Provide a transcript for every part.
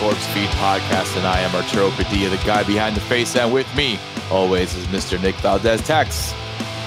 Corpse Feed podcast. And I am Arturo Padilla, the guy behind the face. And with me, always, is Mr. Nick Valdez Tex.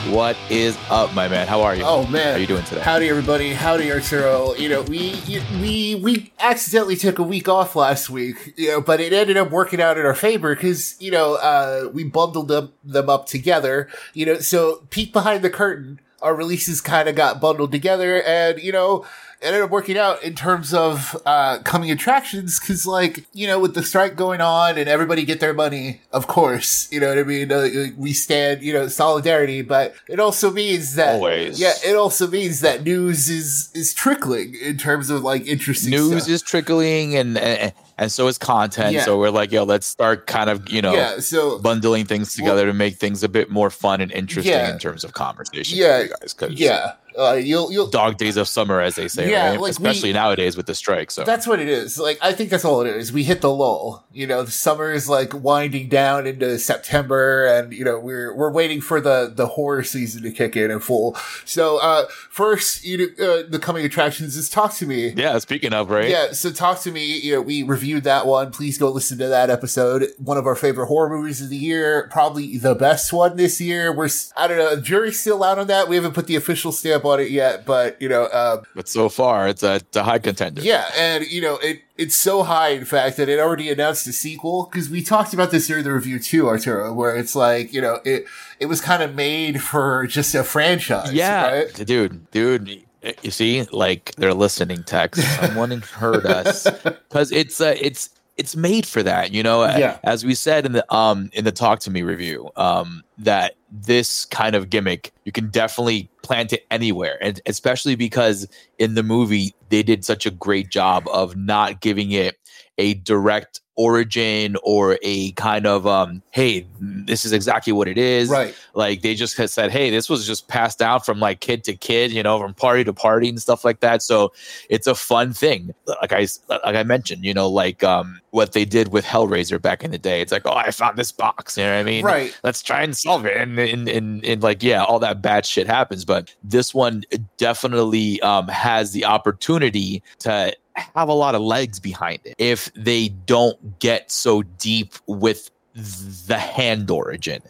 What is up, my man? How are you? Oh man, how are you doing today? Howdy, everybody. Howdy, Arturo. You know, we we we accidentally took a week off last week. You know, but it ended up working out in our favor because you know uh, we bundled them them up together. You know, so peek behind the curtain. Our releases kind of got bundled together, and you know, ended up working out in terms of uh, coming attractions because like you know with the strike going on and everybody get their money of course you know what i mean uh, we stand you know solidarity but it also means that always yeah it also means that news is is trickling in terms of like interesting news stuff. is trickling and, and and so is content. Yeah. So we're like, yo, let's start kind of, you know, yeah so bundling things together Well- to make things a bit more fun and interesting Yeah. in terms of conversation. Yeah. for you guys, 'cause yeah uh, you'll you'll dog days of summer, as they say, Yeah, right? like we- especially nowadays with the strike. So That's what it is. Like, I think that's all it is. We hit the lull. You know, the summer is like winding down into September, and you know we're we're waiting for the the horror season to kick in in full. So, uh, first, you know, uh, the coming attractions is Talk to Me. yeah, speaking of right, Yeah, so talk to me. You know, we reviewed that one. Please go listen to that episode. One of our favorite horror movies of the year, probably the best one this year. We're I don't know, jury's still out on that. We haven't put the official stamp on it yet, but you know, uh, but so far it's a, it's a high contender. yeah, and you know it. It's so high, in fact, that it already announced a sequel. Because we talked about this during the review too, Arturo, where it's like you know it. It was kind of made for just a franchise. yeah, right? dude, dude. You see, like they're listening. Tex someone heard us because it's uh, it's it's made for that. You know, Yeah. as we said in the um in the talk to me review, um that this kind of gimmick you can definitely plant it anywhere, and especially because in the movie they did such a great job of not giving it a direct origin or a kind of um hey this is exactly what it is. Right. like they just said hey this was just passed down from like kid to kid you know from party to party and stuff like that. So it's a fun thing. Like i like i mentioned you know like um what they did with hellraiser back in the day. It's like oh i found this box. You know what i mean? Right. let's try and solve it. And and, and, and like yeah all that bad shit happens. But this one definitely um has the opportunity to have a lot of legs behind it if they don't get so deep with the hand origin.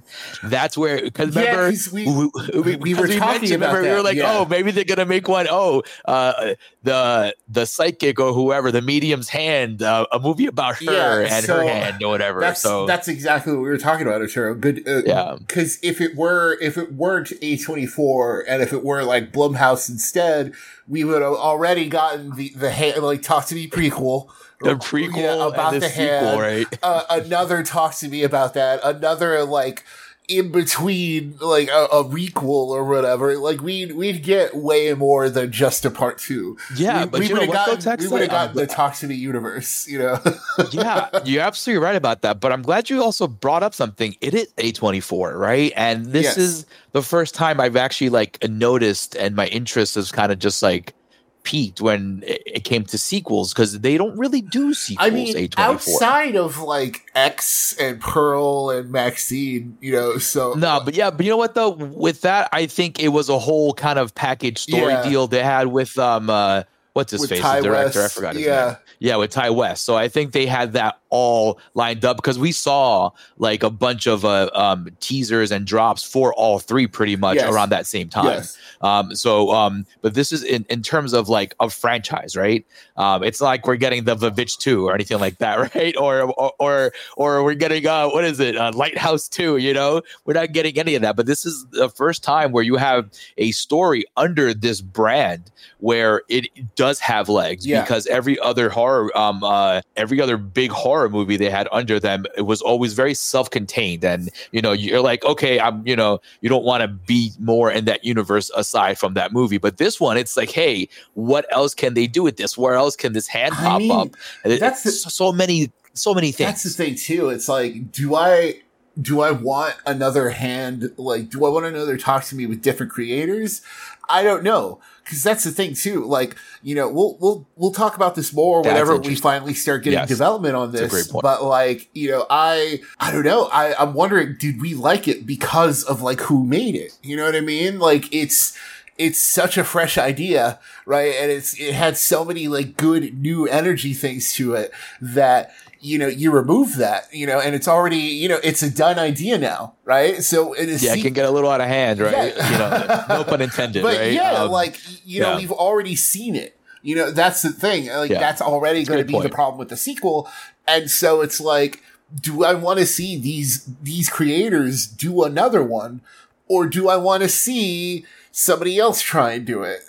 That's where because remember 'cause we- we, we, we were talking mentioned, remember about we were that, like, yeah. oh, maybe they're gonna make one. Oh, uh, the the psychic or whoever, the medium's hand, uh, a movie about her Yeah, and so her hand or whatever. That's so that's exactly what we were talking about, Arturo. Good, uh, Yeah. Because if it were if it weren't A twenty four and if it were like Blumhouse instead, we would have already gotten the the hand, like talk to me prequel. The prequel Yeah, about and the, the sequel, hand. right? uh, another talk to me about that. Another like in between, like a, a requel or whatever. Like we'd we'd get way more than just a part two. Yeah, we, but we would have what, gotten Tex? we would have Like, gotten the talk to me universe. You know. yeah, you're absolutely right about that. But I'm glad you also brought up something. It is A24, right? And this Yes. is the first time I've actually like noticed, and my interest is kind of just like peaked when it, came to sequels because they don't really do sequels. I mean, A24. outside of like X and Pearl and Maxine, you know, so No, but yeah, but you know what though? With that, I think it was a whole kind of package story Yeah. deal they had with um uh what's his with face, Ti the director. West, I forgot his yeah. name. Yeah, with Ti West. So I think they had that all lined up because we saw like a bunch of uh, um teasers and drops for all three pretty much Yes. around that same time. Yes. Um, so, um, but this is in, in terms of like a franchise, right? Um, it's like we're getting the Vivitch 2 or anything like that, right? Or, or, or, or we're getting, uh, what is it? Uh, Lighthouse 2, you know, we're not getting any of that, but this is the first time where you have a story under this brand where it does have legs Yeah. because every other horror, um, uh, every other big horror movie they had under them, it was always very self-contained. And, you know, you're like, okay, I'm, you know, you don't want to be more in that universe aside from that movie. But this one, it's like, hey, what else can they do with this? Where else can this hand I pop mean, up? And that's it's so, so many, so many things. That's the thing too. It's like, do I do I want another hand? Like, do I want another talk to me with different creators? I don't know because that's the thing too. Like, you know, we'll we'll we'll talk about this more That's whenever we finally start getting Yes. development on this. But like, you know, I I don't know. I I'm wondering, did we like it because of like who made it? You know what I mean? Like, it's it's such a fresh idea, right? And it's it had so many like good new energy things to it that you know you remove that, you know, and it's already you know it's a done idea now, right? So it is yeah, it can get a little out of hand, right? Yeah. you know, no pun intended, but right? Yeah, um, like you know, yeah. we've already seen it. You know, that's the thing. Like yeah. that's already going to be point. the problem with the sequel, and so it's like, do I want to see these these creators do another one, or do I want to see somebody else try and do it.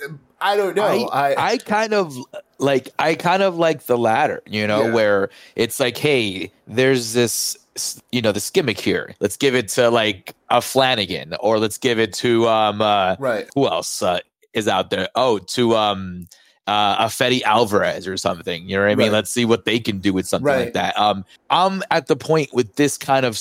I don't know. I, I, I kind of like I kind of like the latter, you know, yeah. where it's like, hey, there's this you know this gimmick here. Let's give it to like a Flanagan, or let's give it to um uh, right. Who else uh, is out there? Oh, to um uh, a Fede Alvarez or something. You know what I mean? Right. Let's see what they can do with something right. like that. Um, I'm at the point with this kind of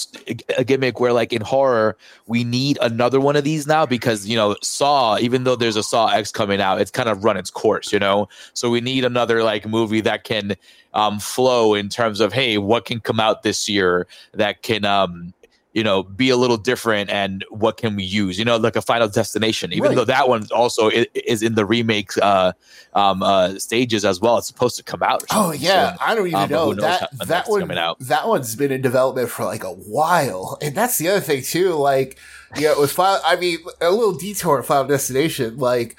a gimmick where, like in horror, we need another one of these now because you know Saw, even though there's a Saw X coming out, it's kind of run its course. You know, so we need another like movie that can um, flow in terms of hey, what can come out this year that can um, you know, be a little different and what can we use? You know, like a Final Destination, even right. though that one also is in the remake uh, um, uh, stages as well. It's supposed to come out. Oh yeah, I don't even um, know that that one. That one's been in development for like a while, and that's the other thing too. Like, yeah, it was Final. I mean, a little detour Final Destination, like.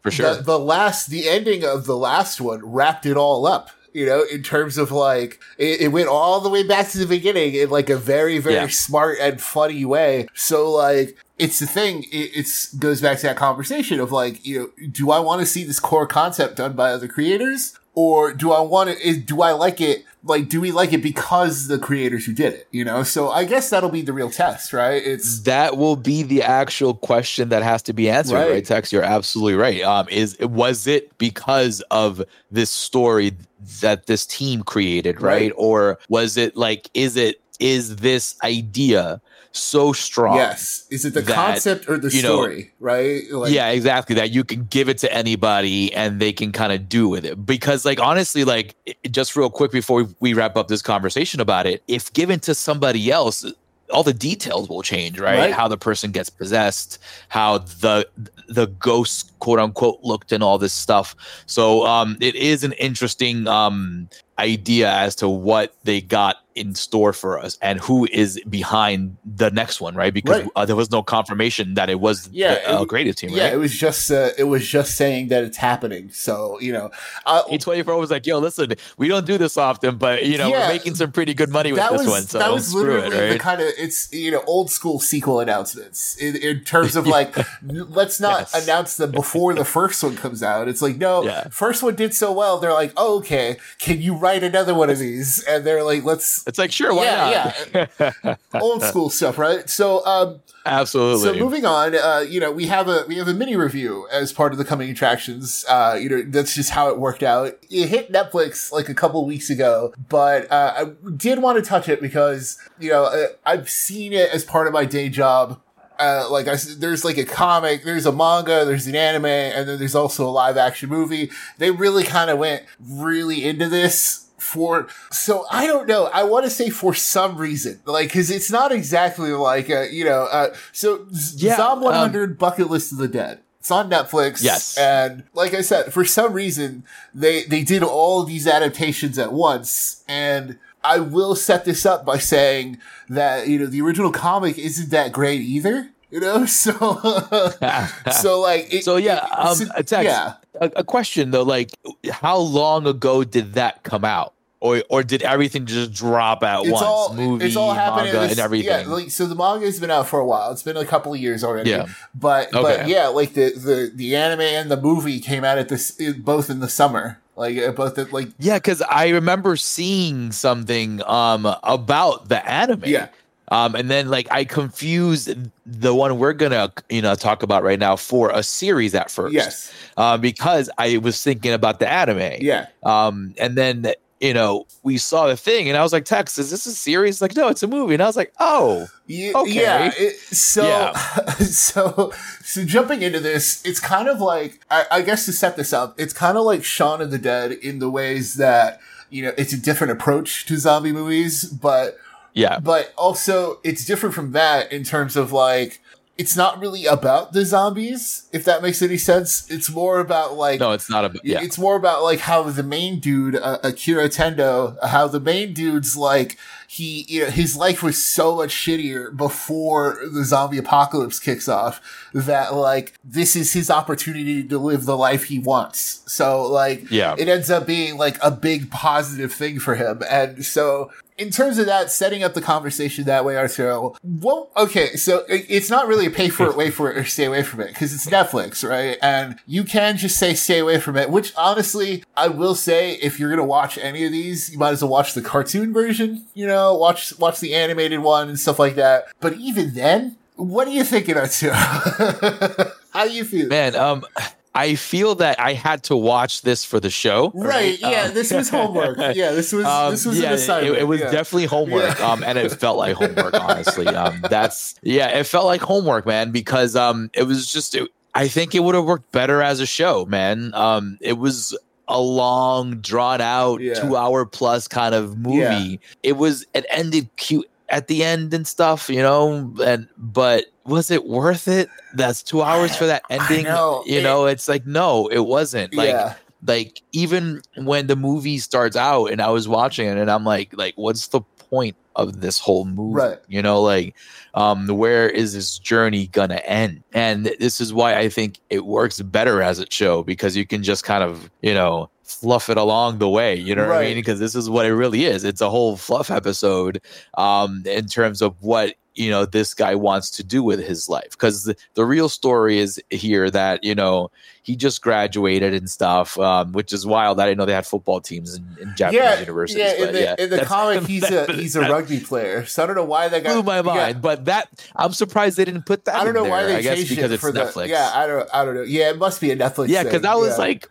For sure. The, the last, the ending of the last one wrapped it all up you know, in terms of like, it, it, went all the way back to the beginning in like a very, very yeah. smart and funny way. So like, it's the thing, it it's goes back to that conversation of like, you know, do I want to see this core concept done by other creators? Or do I want to, do I like it like do we like it because the creators who did it you know so i guess that'll be the real test right it's that will be the actual question that has to be answered right, right tex you're absolutely right um is was it because of this story that this team created right, right? or was it like is it is this idea so strong. Yes. Is it the that, concept or the story, know, right? Like, yeah, exactly. That you can give it to anybody and they can kind of do with it. Because, like, honestly, like, just real quick before we, we wrap up this conversation about it, if given to somebody else, all the details will change, right? right? How the person gets possessed, how the the ghost quote unquote looked and all this stuff. So um it is an interesting um idea as to what they got in store for us and who is behind the next one, right? Because right. Uh, there was no confirmation that it was yeah, the uh, creative team. Yeah, right? it was just uh, it was just saying that it's happening. So you know, uh, A24 was like, "Yo, listen, we don't do this often, but you know, yeah, we're making some pretty good money with this was, one." So that was literally it, right? the kind of it's you know old school sequel announcements in, in terms of like let's not yes. announce them before the first one comes out. It's like no, yeah. first one did so well. They're like, oh, okay, can you write another one of these? And they're like, let's. It's like sure, why yeah, not? yeah, old school stuff, right? So, um, absolutely. So moving on, uh, you know, we have a we have a mini review as part of the coming attractions. Uh, you know, that's just how it worked out. It hit Netflix like a couple weeks ago, but uh, I did want to touch it because you know uh, I've seen it as part of my day job. Uh, like I, there's like a comic, there's a manga, there's an anime, and then there's also a live action movie. They really kind of went really into this for so I don't know. I want to say for some reason, like because it's not exactly like a, you know. Uh, so yeah, Zom 100 um, Bucket List of the Dead. It's on Netflix. Yes, and like I said, for some reason they they did all these adaptations at once, and I will set this up by saying that you know the original comic isn't that great either. You know, so so like it, so yeah. Um, a Tex, yeah. A, a question though, like how long ago did that come out? or or did everything just drop at it's once? All, Movie, it's all happening manga, this, and everything. Yeah, like so the manga has been out for a while. It's been a couple of years already. Yeah, but okay. but yeah, like the, the the anime and the movie came out at this both in the summer. Like uh, both the, like yeah, because I remember seeing something um about the anime. Yeah. Um, and then like I confused the one we're gonna you know talk about right now for a series at first. Yes. Uh, because I was thinking about the anime. Yeah. Um, and then you know, we saw the thing, and I was like, "Tex, is this a series?" Like, no, it's a movie, and I was like, "Oh, okay." Yeah. It, so, yeah. so, so jumping into this, it's kind of like, I, I guess to set this up, it's kind of like Shaun of the Dead in the ways that you know it's a different approach to zombie movies, but yeah, but also it's different from that in terms of like it's not really about the zombies, if that makes any sense. It's more about like no, it's not about yeah. It's more about like how the main dude, uh, Akira Tendo, how the main dude's like he you know his life was so much shittier before the zombie apocalypse kicks off that like this is his opportunity to live the life he wants. So like yeah. it ends up being like a big positive thing for him. And so in terms of that, setting up the conversation that way, Arturo, well, okay, so it's not really a pay for it, wait for it, or stay away from it, because it's Netflix, right? And you can just say stay away from it, which honestly, I will say, if you're gonna watch any of these, you might as well watch the cartoon version, you know, watch, watch the animated one and stuff like that. But even then, what are you thinking, Arturo? How do you feel? Man, um, I feel that I had to watch this for the show. Right. right? Yeah. Um, this was homework. Yeah. This was um, this was yeah, an assignment. It, it was yeah. definitely homework. Yeah. Um, and it felt like homework. Honestly, um, that's yeah. It felt like homework, man, because um, it was just. It, I think it would have worked better as a show, man. Um, it was a long, drawn out, yeah. two hour plus kind of movie. Yeah. It was it ended cute at the end and stuff, you know, and but was it worth it? That's two hours for that ending. Know. You it, know, it's like no, it wasn't. Like yeah. like even when the movie starts out and I was watching it and I'm like, like, what's the point of this whole movie? Right. You know, like um, where is this journey gonna end? And this is why I think it works better as a show because you can just kind of, you know, fluff it along the way. You know right. what I mean? Because this is what it really is. It's a whole fluff episode um, in terms of what you know this guy wants to do with his life. Because the, the real story is here that you know he just graduated and stuff um, which is wild. I didn't know they had football teams in, in japanese yeah, universities yeah, in the, yeah, in the comic he's a he's a rugby player. So i don't know why that got blew my mind yeah. but that i'm surprised they didn't put that i don't know there. why they i guess because it's netflix the, yeah i don't i don't know. Yeah it must be a netflix yeah because that was like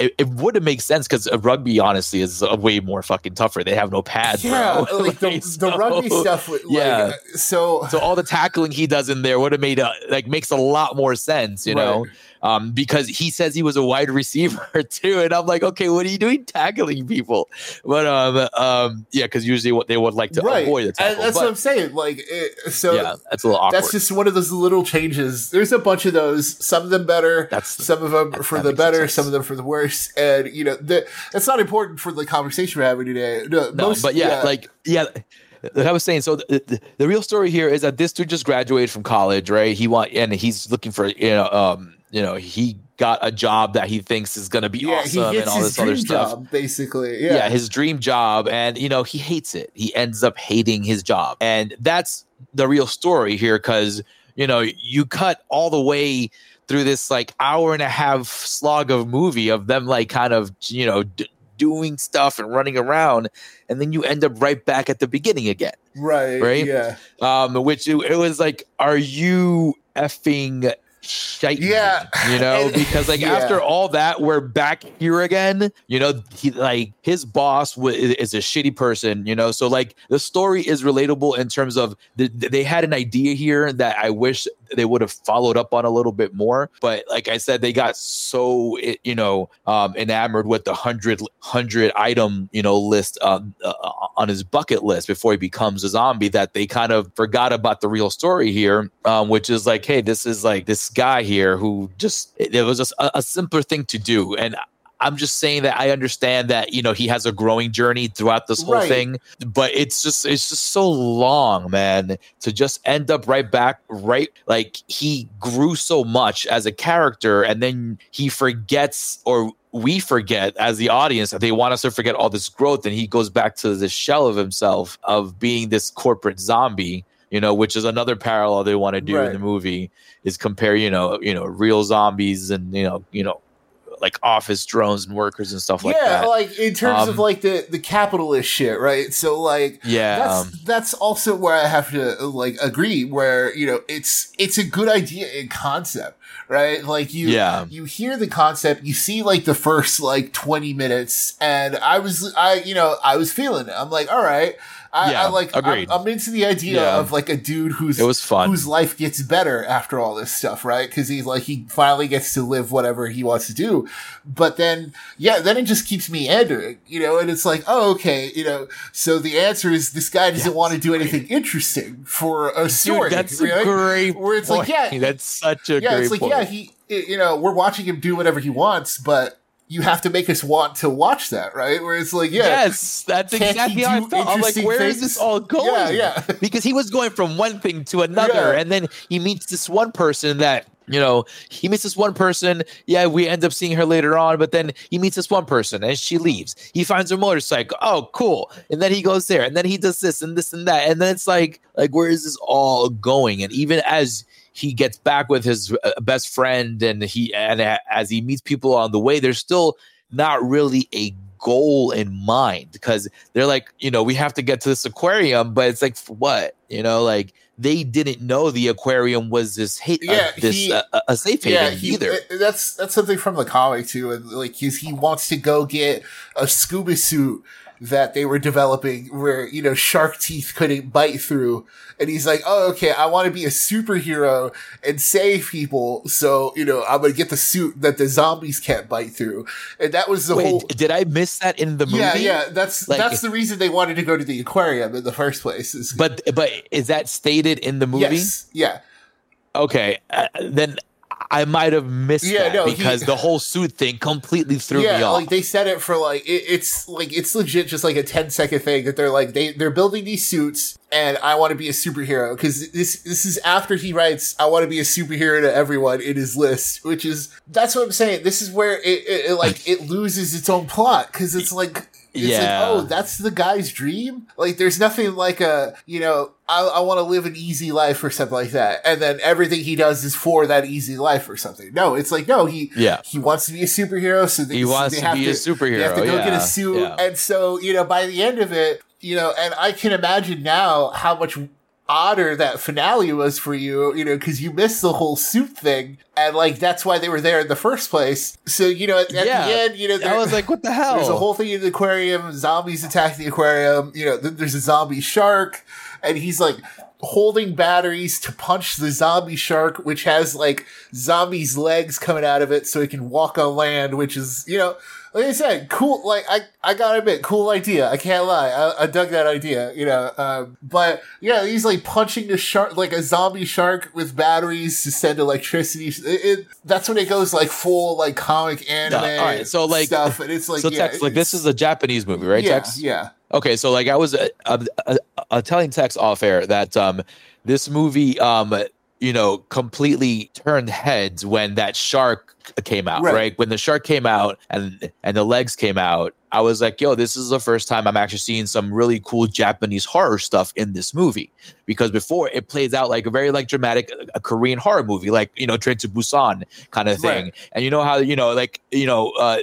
it, it would made sense because uh, rugby honestly is a way more fucking tougher. They have no pads. Yeah, bro. like the, so, the rugby stuff. Like, yeah. Uh, so so all the tackling he does in there would have made a, like makes a lot more sense. You right. know um, because he says he was a wide receiver too, and I'm like, okay, what are you doing tackling people? But um, um, yeah, because usually what they would like to right. avoid the tackle. That's but, what I'm saying. Like, it, so yeah, that's a little awkward. That's just one of those little changes. There's a bunch of those. Some of them better. That's some of them for the better. Some of them for the worse. And you know, the, that's not important for the conversation we're having today. No, no most, but yeah, yeah, like yeah like I was saying, so the, the, the, real story here is that this dude just graduated from college, right? He want and he's looking for you know um you know, he got a job that he thinks is going to be yeah, awesome and all this other stuff. Job, basically, yeah. yeah, his dream job, and you know, he hates it. He ends up hating his job, and that's the real story here. Because you know, you cut all the way through this like hour and a half slog of movie of them like kind of you know. D- doing stuff and running around and then you end up right back at the beginning again right right yeah um which it, it was like are you effing shite. Yeah. You know, because like yeah. after all that, we're back here again. You know, he like his boss w- is a shitty person, you know. So like the story is relatable in terms of the, they had an idea here that I wish they would have followed up on a little bit more. But like I said, they got so you know um, enamored with the hundred hundred item you know list uh, uh, on his bucket list before he becomes a zombie that they kind of forgot about the real story here, um, which is like, hey, this is like this guy here who just it, was just a, a simpler thing to do, and I'm just saying that I understand that you know he has a growing journey throughout this whole right. thing, but it's just it's just so long, man, to just end up right back right like he grew so much as a character and then he forgets or we forget as the audience that they want us to forget all this growth and he goes back to the shell of himself of being this corporate zombie you know which is another parallel they want to do right. in the movie is compare you know you know real zombies and you know you know like office drones and workers and stuff like yeah, that. Yeah, like in terms um, of like the the capitalist shit, right? So like yeah, that's um, that's also where I have to like agree. Where you know it's it's a good idea in concept, right? Like you yeah. you hear the concept, you see like the first like twenty minutes, and I was I you know I was feeling it. I'm like, all right I, Yeah, I like. agreed. I'm, I'm into the idea Yeah. of like a dude who's It was fun. whose life gets better after all this stuff, right? Because he's like he finally gets to live whatever he wants to do. But then, yeah, then it just keeps meandering, you know. And it's like, oh, okay, you know. So the answer is this guy doesn't want to do anything interesting for a story. Dude, that's right? a great Where it's like, yeah, that's such a yeah, it's like, point. yeah, he, you know, we're watching him do whatever he wants, but you have to make us want to watch that, right? Where it's like, yeah, Yes, that's exactly how I felt. I'm like, where is things? this all going? Yeah, yeah. because he was going from one thing to another, Yeah. and then he meets this one person that you know he meets this one person. Yeah, we end up seeing her later on, but then he meets this one person and she leaves. He finds her motorcycle. Oh, cool. And then he goes there, and then he does this and this and that, and then it's like, like where is this all going? And even as he gets back with his uh, best friend, and he and as he meets people on the way, there's still not really a goal in mind because they're like, you know, we have to get to this aquarium, but it's like, for what? You know, like they didn't know the aquarium was this hate, Yeah, this he- uh, a safe haven yeah, he, either. uh, that's that's something from the comic too, and like he's, he wants to go get a scuba suit that they were developing where you know shark teeth couldn't bite through, and he's like, oh okay, I want to be a superhero and save people, so you know I'm gonna get the suit that the zombies can't bite through, and that was the Wait, whole. did I miss that in the movie? Yeah, yeah, that's Like- that's the reason they wanted to go to the aquarium in the first place. Is, But but is that stated in the movie? yes, yeah, Okay, uh, then I might have missed Yeah, that no, he- because the whole suit thing completely threw yeah, me off. like they said it for like it, it's like it's legit just like a 10 second thing that they're like they they're building these suits and I want to be a superhero because this this is after he writes I want to be a superhero to everyone in his list, which is that's what I'm saying. This is where it, it, it like it loses its own plot because it's like. It's Yeah. like, oh, that's the guy's dream. Like, there's nothing like a, you know, I, I want to live an easy life or something like that. And then everything he does is for that easy life or something. No, it's like, no, he, Yeah. he wants to be a superhero. So they, He wants they to have be a superhero, They have to go get a suit. yeah. And so, you know, by the end of it, you know, and I can imagine now how much odder that finale was for you, you know, because you missed the whole suit thing. And like, that's why they were there in the first place. So, you know, at, at Yeah. the end, you know, I was like, what the hell? there's a whole thing in the aquarium. Zombies attack the aquarium. You know, th- there's a zombie shark, and he's like holding batteries to punch the zombie shark, which has like zombies' legs coming out of it, so he can walk on land. Which is, you know, like I said, cool. Like I, I gotta admit, cool idea. I can't lie. I, I dug that idea. You know, um, but yeah, he's like punching the shark, like a zombie shark with batteries to send electricity. It, it- that's when it goes like full like comic anime. all right, so, like- stuff, and it's like so yeah, Tex, like this is a Japanese movie, right? yeah, Tex? yeah, Okay, so like I was uh, uh, uh, uh, telling Tex off air that um this movie um you know completely turned heads when that shark came out, Right. right? When the shark came out and and the legs came out, I was like, yo, this is the first time I'm actually seeing some really cool Japanese horror stuff in this movie because before it plays out like a very like dramatic a Korean horror movie, like you know Train to Busan kind of thing. Right. And you know how you know like you know uh,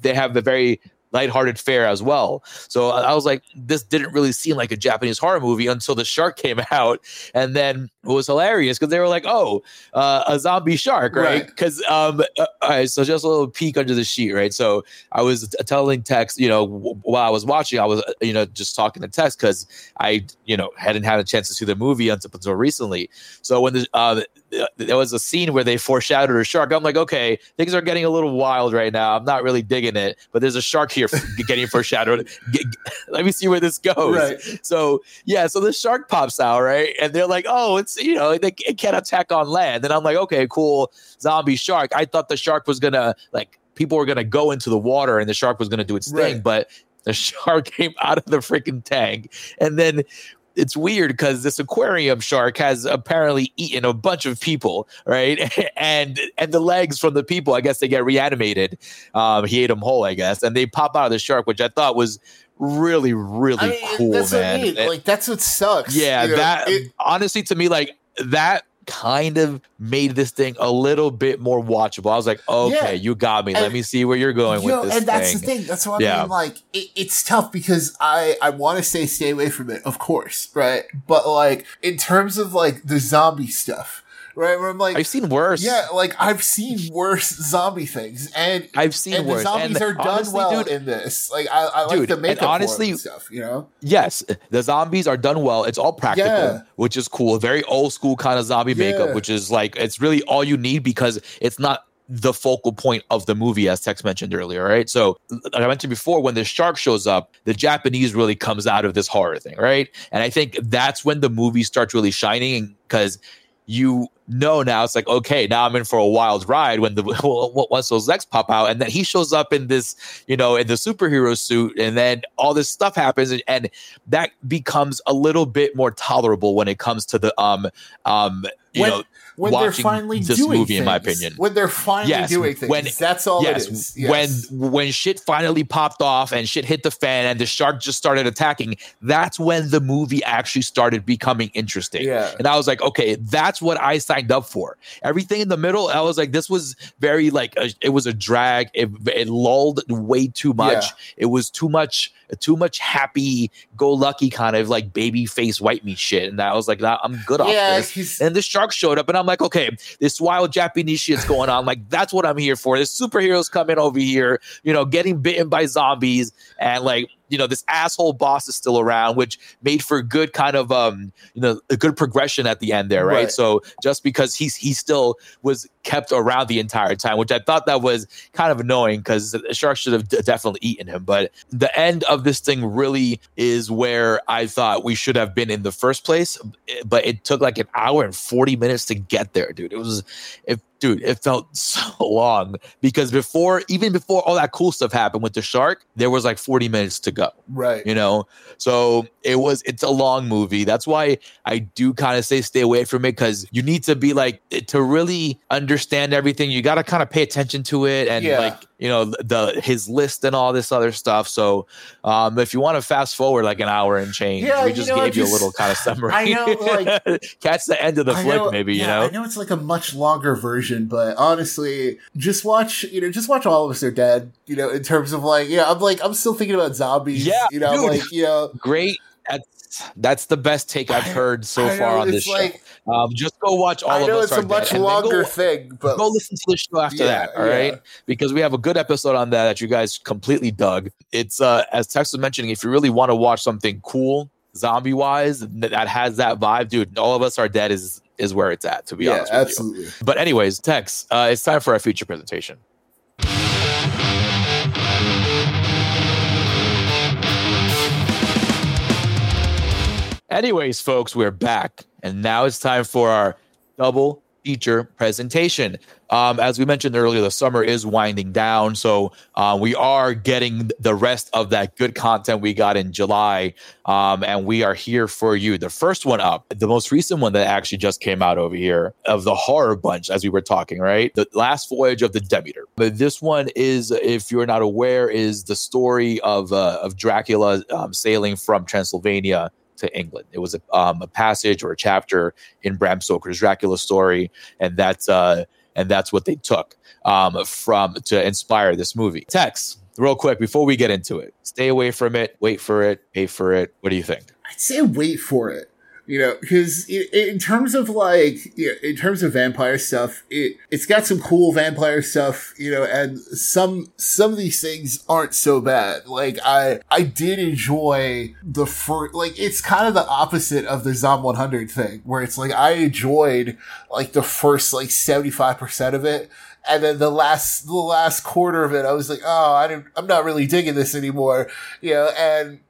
they have the very lighthearted fare as well. So I was like, this didn't really seem like a Japanese horror movie until the shark came out, and then it was hilarious because they were like, "Oh, uh, a zombie shark, right?" Right. Because um, uh, all right, so just a little peek under the sheet, right? So I was t- telling Tex, you know, w- while I was watching, I was uh, you know just talking to Tex because I you know hadn't had a chance to see the movie until, until recently. So when the uh, Uh, there was a scene where they foreshadowed a shark. I'm like, okay, things are getting a little wild right now. I'm not really digging it, but there's a shark here getting foreshadowed. Let me see where this goes. right. So yeah, so the shark pops out, right? And they're like, oh, it's you know, they it can't attack on land. And I'm like, okay, cool, zombie shark. I thought the shark was gonna like people were gonna go into the water and the shark was gonna do its thing, but the shark came out of the freaking tank, and then. It's weird because this aquarium shark has apparently eaten a bunch of people, right? And and the legs from the people, I guess they get reanimated. Um, he ate them whole, I guess, and they pop out of the shark, which I thought was really, really I mean, cool, that's man. what I mean. Like that's what sucks. yeah, you know? that It- honestly to me, like that kind of made this thing a little bit more watchable. I was like, okay, Yeah. you got me. Let me see where you're going Yo, with this and that's thing. the thing. That's what I Yeah. mean. Like, it, it's tough because I I want to say stay away from it, of course, right? But like in terms of like the zombie stuff, right? Where I'm like, I've seen worse. Yeah, like I've seen worse zombie things, and I've seen and worse. the zombies and are done honestly, well dude, in this. Like I, I like Dude, the makeup honestly- stuff. You know, Yes, the zombies are done well. It's all practical, Yeah. which is cool. Very old school kind of zombie makeup, which is like it's really all you need because it's not the focal point of the movie, as Tex mentioned earlier, right? So, like I mentioned before, when the shark shows up, the Japanese really comes out of this horror thing, right? And I think that's when the movie starts really shining because you know now it's like okay now i'm in for a wild ride when the well once those legs pop out and then he shows up in this you know in the superhero suit and then all this stuff happens and, and that becomes a little bit more tolerable when it comes to the um um you When- know when they're finally this doing movie, in my things. opinion. when they're finally Yes, doing things, when- that's all yes, it is. Yes. when when shit finally popped off and shit hit the fan and the shark just started attacking that's when the movie actually started becoming interesting Yeah. and i was like okay that's what i signed up for everything in the middle i was like this was very like a, it was a drag it, it lulled way too much Yeah. it was too much too much happy go lucky kind of like baby face white meat shit and i was like nah, i'm good off yeah, this and the shark showed up, and I'm like, okay, this wild Japanese shit's going on. Like, that's what I'm here for. This superheroes coming over here, you know, getting bitten by zombies, and like, you know, this asshole boss is still around, which made for good kind of um, you know, a good progression at the end there, right? Right. So just because he's he still was kept around the entire time, which I thought that was kind of annoying because the shark should have d- definitely eaten him. But the end of this thing really is where I thought we should have been in the first place. But it took like an hour and 40 minutes to get there, dude. It was, it, dude, it felt so long because before, even before all that cool stuff happened with the shark, there was like 40 minutes to go right. you know so it was it's a long movie that's why i do kind of say stay away from it because you need to be like eh, to really understand everything you got to kind of pay attention to it and Yeah. like you know the his list and all this other stuff so um if you want to fast forward like an hour and change Yeah, we you just know, I gave you a little kind of summary I know, like- catch the end of the I flick know- maybe you know I know it's like a much longer version, but honestly, just watch. You know, just watch All of Us Are Dead. You know, in terms of like, yeah, I'm like, I'm still thinking about zombies. Yeah, you know, dude. like, you know, great that's that's the best take i've heard so far on this like, show um just go watch all I of know us it's a much then go- longer thing, but go listen to the show after Yeah, that all right yeah. because we have a good episode on that that you guys completely dug it's uh as tex was mentioning if you really want to watch something cool zombie wise that, has that vibe dude all of us are dead is is where it's at to be yeah, honest with you. absolutely. but anyways tex uh it's time for our feature presentation Anyways, folks, we're back, and now it's time for our double feature presentation. Um, as we mentioned earlier, the summer is winding down, so uh, we are getting the rest of that good content we got in July, um, and we are here for you. The first one up, the most recent one that actually just came out over here of the horror bunch, as we were talking, right? The last voyage of the Demeter. But this one is, if you're not aware, is the story of uh, of Dracula um, sailing from Transylvania to England. It was a, um, a passage or a chapter in Bram Stoker's Dracula story, and that's uh, and that's what they took um, from to inspire this movie. Tex, real quick before we get into it, stay away from it, wait for it, pay for it. What do you think? I'd say wait for it. You know, because in terms of like, you know, in terms of vampire stuff, it it's got some cool vampire stuff. You know, and some some of these things aren't so bad. Like I I did enjoy the first. Like it's kind of the opposite of the Zom 100 thing, where it's like I enjoyed like the first like 75 percent of it. And then the last, the last quarter of it, I was like, oh, I didn't, I'm not really digging this anymore, you know, and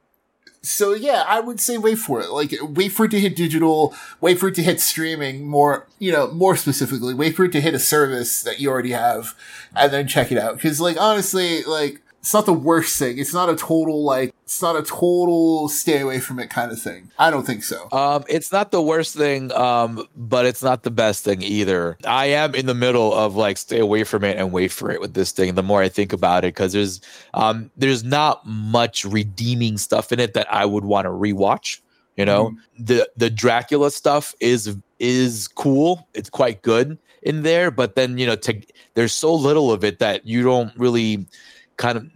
so yeah, I would say wait for it. Like wait for it to hit digital, wait for it to hit streaming more, you know, more specifically, wait for it to hit a service that you already have and then check it out. Cause like honestly, like it's not the worst thing. It's not a total like it's not a total stay away from it kind of thing. I don't think so. Um, it's not the worst thing, um, but it's not the best thing either. I am in the middle of like stay away from it and wait for it with this thing. The more I think about it, because there's um, there's not much redeeming stuff in it that I would want to rewatch. You know, the the Dracula stuff is is cool. It's quite good in there, but then you know, to, there's so little of it that you don't really kind of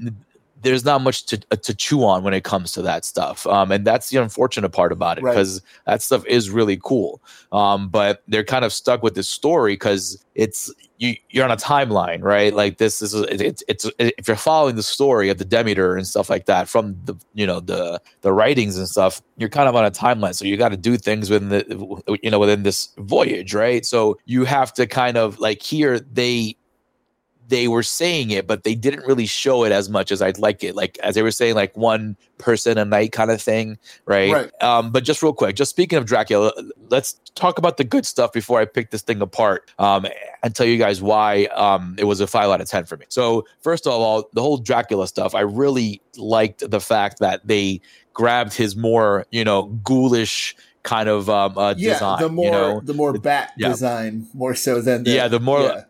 there's not much to uh, to chew on when it comes to that stuff. Um, and that's the unfortunate part about it Right. because that stuff is really cool. Um, but they're kind of stuck with this story because it's you you're on a timeline, right? Like this is it- it's it's if you're following the story of the Demeter and stuff like that from the you know the the writings and stuff, you're kind of on a timeline. So you got to do things within the you know within this voyage, right? So you have to kind of like here they they were saying it, but they didn't really show it as much as I'd like it. Like as they were saying, like one person a night kind of thing, right? Right. Um, but just real quick, just speaking of Dracula, let's talk about the good stuff before I pick this thing apart um, and tell you guys why um, it was a five out of ten for me. So first of all, the whole Dracula stuff, I really liked the fact that they grabbed his more, you know, ghoulish kind of um, uh, yeah, design. the more you know, the more bat yeah. design more so than the, Yeah, the more- yeah.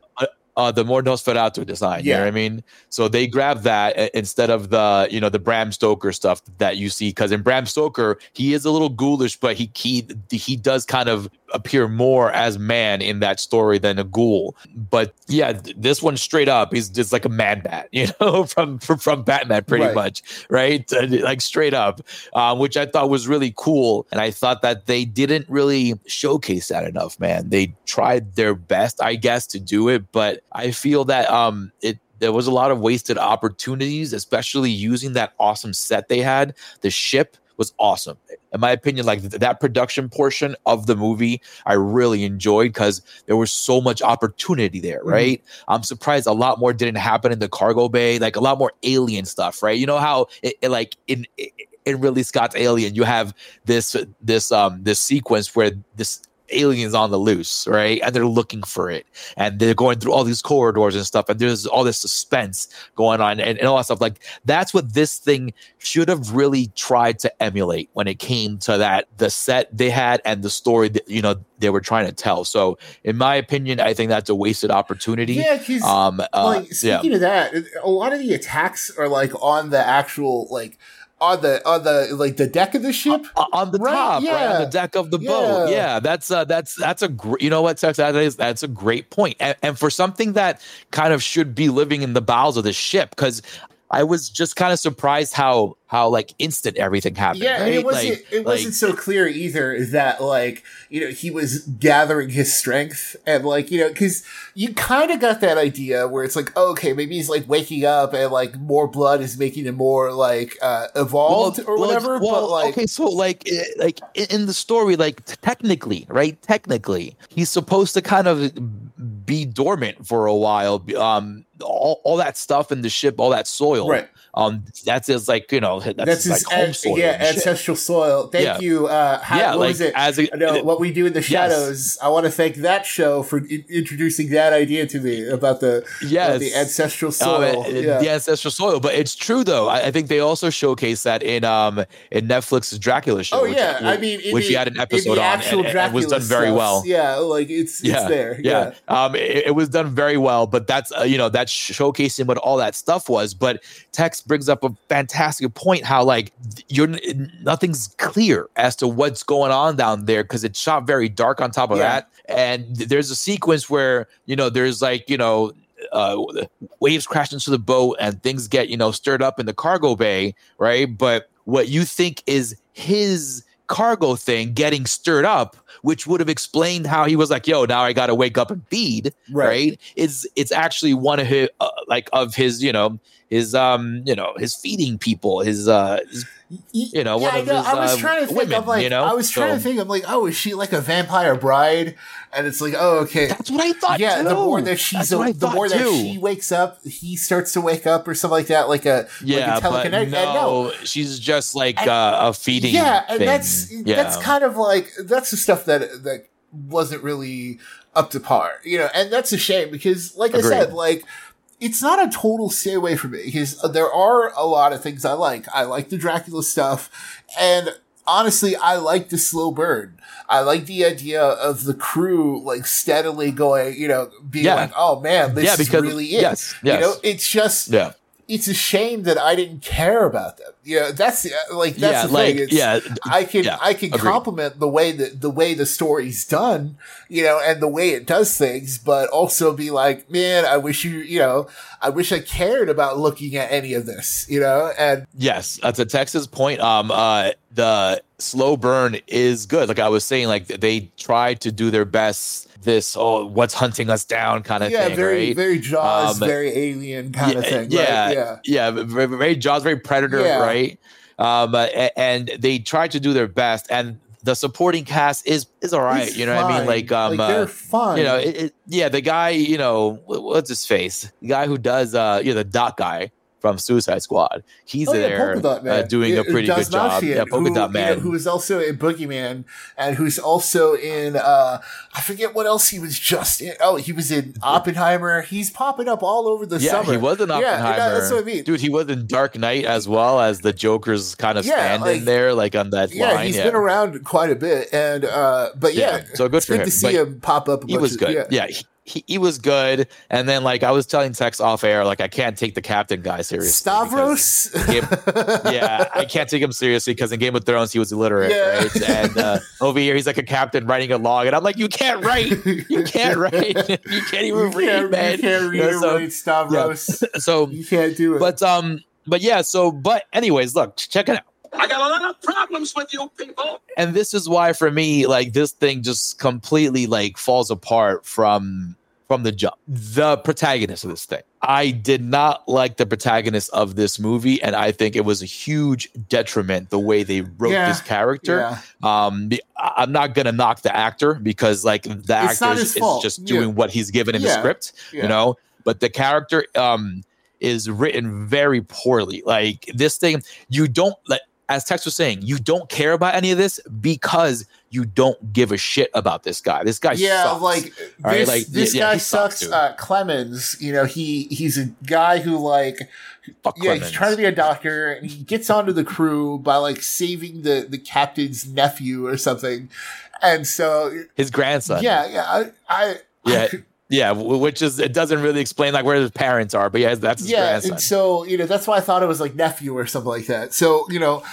Uh, the more Nosferatu design. You know Yeah. what I mean? So they grab that uh, instead of the you know the Bram Stoker stuff that you see because in Bram Stoker he is a little ghoulish, but he he he does kind of appear more as man in that story than a ghoul. But yeah, th- this one straight up he's just like a mad bat, you know, from from, from Batman pretty Right. much, right? Uh, Like straight up, uh, which I thought was really cool, and I thought that they didn't really showcase that enough. Man, they tried their best, I guess, to do it, but I feel that um it there was a lot of wasted opportunities, especially using that awesome set they had. The ship was awesome. In my opinion, like th- that production portion of the movie, I really enjoyed because there was so much opportunity there, Mhm. right? I'm surprised a lot more didn't happen in the cargo bay, like a lot more alien stuff, right? You know how it, it, like in in Ridley Scott's Alien, you have this this um this sequence where this alien's on the loose, right? And they're looking for it. And they're going through all these corridors and stuff. And there's all this suspense going on and, and all that stuff. Like that's what this thing should have really tried to emulate when it came to that the set they had and the story that you know they were trying to tell. So in my opinion, I think that's a wasted opportunity. yeah, because Um uh, like yeah. speaking of that, a lot of the attacks are like on the actual like on the on the like the deck of the ship. O- on the Right, top, right, on the deck of the boat. Yeah. Yeah, that's uh, that's that's a great. You know what, Tex? That is that's a great. And, and for something that kind of should be living in the bowels of the ship, because I was just kind of surprised how how like instant everything happened. Yeah, and right? it wasn't Like- it wasn't so clear either that like you know he was gathering his strength and like you know because you kind of got that idea where it's like oh, okay maybe he's like waking up and like more blood is making him more like uh evolved or well, whatever well, but like okay, so like, eh, like in the story, like technically, right? Technically, he's supposed to kind of be dormant for a while. Um, all, all that stuff in the ship, all that soil, right Um, that's his like you know that's, that's, his, his like home soil. yeah and shit. ancestral soil thank Yeah. you uh how, yeah, what like was it as a no, what we do in the Yes. shadows. I want to thank that show for I- introducing that idea to me about the about yes, the ancestral Um, soil. it- yeah. the ancestral soil. But it's true though. I, I think they also showcase that in um in Netflix's Dracula show. Oh which- yeah, I mean, in which the, he had an episode on, actual and, and was done very stuff, well. Yeah, like it's it's yeah, there. yeah. Yeah, Um, it, it was done very well, but that's uh, you know showcasing what all that stuff was. But Tex brings up a fantastic point: how like you're nothing's clear as to what's going on down there because it's shot very dark on top of Yeah. that, and th- there's a sequence where you know there's like you know. Uh, waves crash into the boat and things get you know stirred up in the cargo bay, right? But what you think is his cargo thing getting stirred up, which would have explained how he was like, "Yo, now I got to wake up and feed." right. Right? It's it's actually one of his uh, like of his you know his um you know his feeding people his uh his, you know, yeah, one I of know. his, I was uh, trying to think. women, I'm like, you know? I was trying to think. I'm like, oh, is she like a vampire bride? And it's like, oh, okay. that's what I thought. Yeah, the more that she's, I the more that she wakes up, he starts to wake up or something like that, like a yeah, like a telekinetic. and no, no, she's just like And- uh, a feeding. yeah, and thing. that's yeah. that's kind of like that's the stuff that that wasn't really up to par, you know, and that's a shame because, like I said, like it's not a total stay away from it because there are a lot of things I like. I like the Dracula stuff, and honestly, I like the slow burn. I like the idea of the crew like steadily going, you know, being Yeah. like, "Oh man, this yeah, is really it." yes, You know, it's just yeah. It's a shame that I didn't care about them. Yeah, you know, that's like that's yeah, the like thing. It's, yeah, I can yeah, I can agreed. compliment the way that the way the story's done, you know, and the way it does things, but also be like, man, I wish you, you know, I wish I cared about looking at any of this, you know, and Yes, uh, to Tex's point, um, uh, the slow burn is good. Like I was saying, like they tried to do their best. This oh, what's hunting us down kind of yeah, thing, very right? very Jaws, Um, very alien kind yeah, of thing. Yeah, right? yeah. yeah, very, very Jaws, very Predator, Yeah. right? Um, and they tried to do their best, and the supporting cast is is all right. It's you know what I mean? Like, um, they're uh, fine. you know, it, it, yeah, the guy, you know, what's his face? The guy who does, uh, you know, the dot guy from Suicide Squad. He's Oh, yeah, there uh, doing a pretty good job. Yeah, Polka who, Dot you Man. know, who is also in Boogeyman and who's also in uh I forget what else he was just in. Oh, he was in Oppenheimer. He's popping up all over the yeah, summer. he was in Oppenheimer. Yeah, that's what I mean. Dude, he was in Dark Knight as well as the Joker's kind of Yeah, stand like- in there, like on that yeah, line. he's yeah. He's been around quite a bit, and uh, but yeah, so good it's for good him. to see But him pop up. A he was good. Yeah. Yeah, he, he, he was good. And then like I was telling Tex off air, like I can't take the captain guy seriously. because- Stavros. yeah, I can't take him seriously because in Game of Thrones he was illiterate, Yeah. right? And uh, over here he's like a captain writing a log, and I'm like, you can't write, you can't write, you can't even you read, can't, man. you can't read You know, so- write Stavros. So, You can't do it. but um, but yeah, so but anyways, look, check it out. I got a lot of problems with you people. and this is why for me like this thing just completely like falls apart from from the jump the protagonist of this thing. I did not like the protagonist of this movie and i think it was a huge detriment the way they wrote Yeah, this character. Yeah. um i'm not gonna knock the actor because like the It's actor is is just Yeah. doing what he's given in the script Yeah. you know? But the character um is written very poorly. Like this thing you don't like as Tex was saying, you don't care about any of this because you don't give a shit about this guy. This guy yeah, sucks. like All right, this, like, this yeah, yeah, guy he sucks, sucks. uh, Clemens, you know, he he's a guy who like Fuck yeah, Clemens. he's trying to be a doctor, and he gets onto the crew by like saving the the captain's nephew or something, and so his grandson. yeah, yeah, I, I Yeah, yeah, which is it doesn't really explain like where his parents are, but yeah, that's his yeah, grandson. and so you know that's why I thought it was like nephew or something like that. So you know,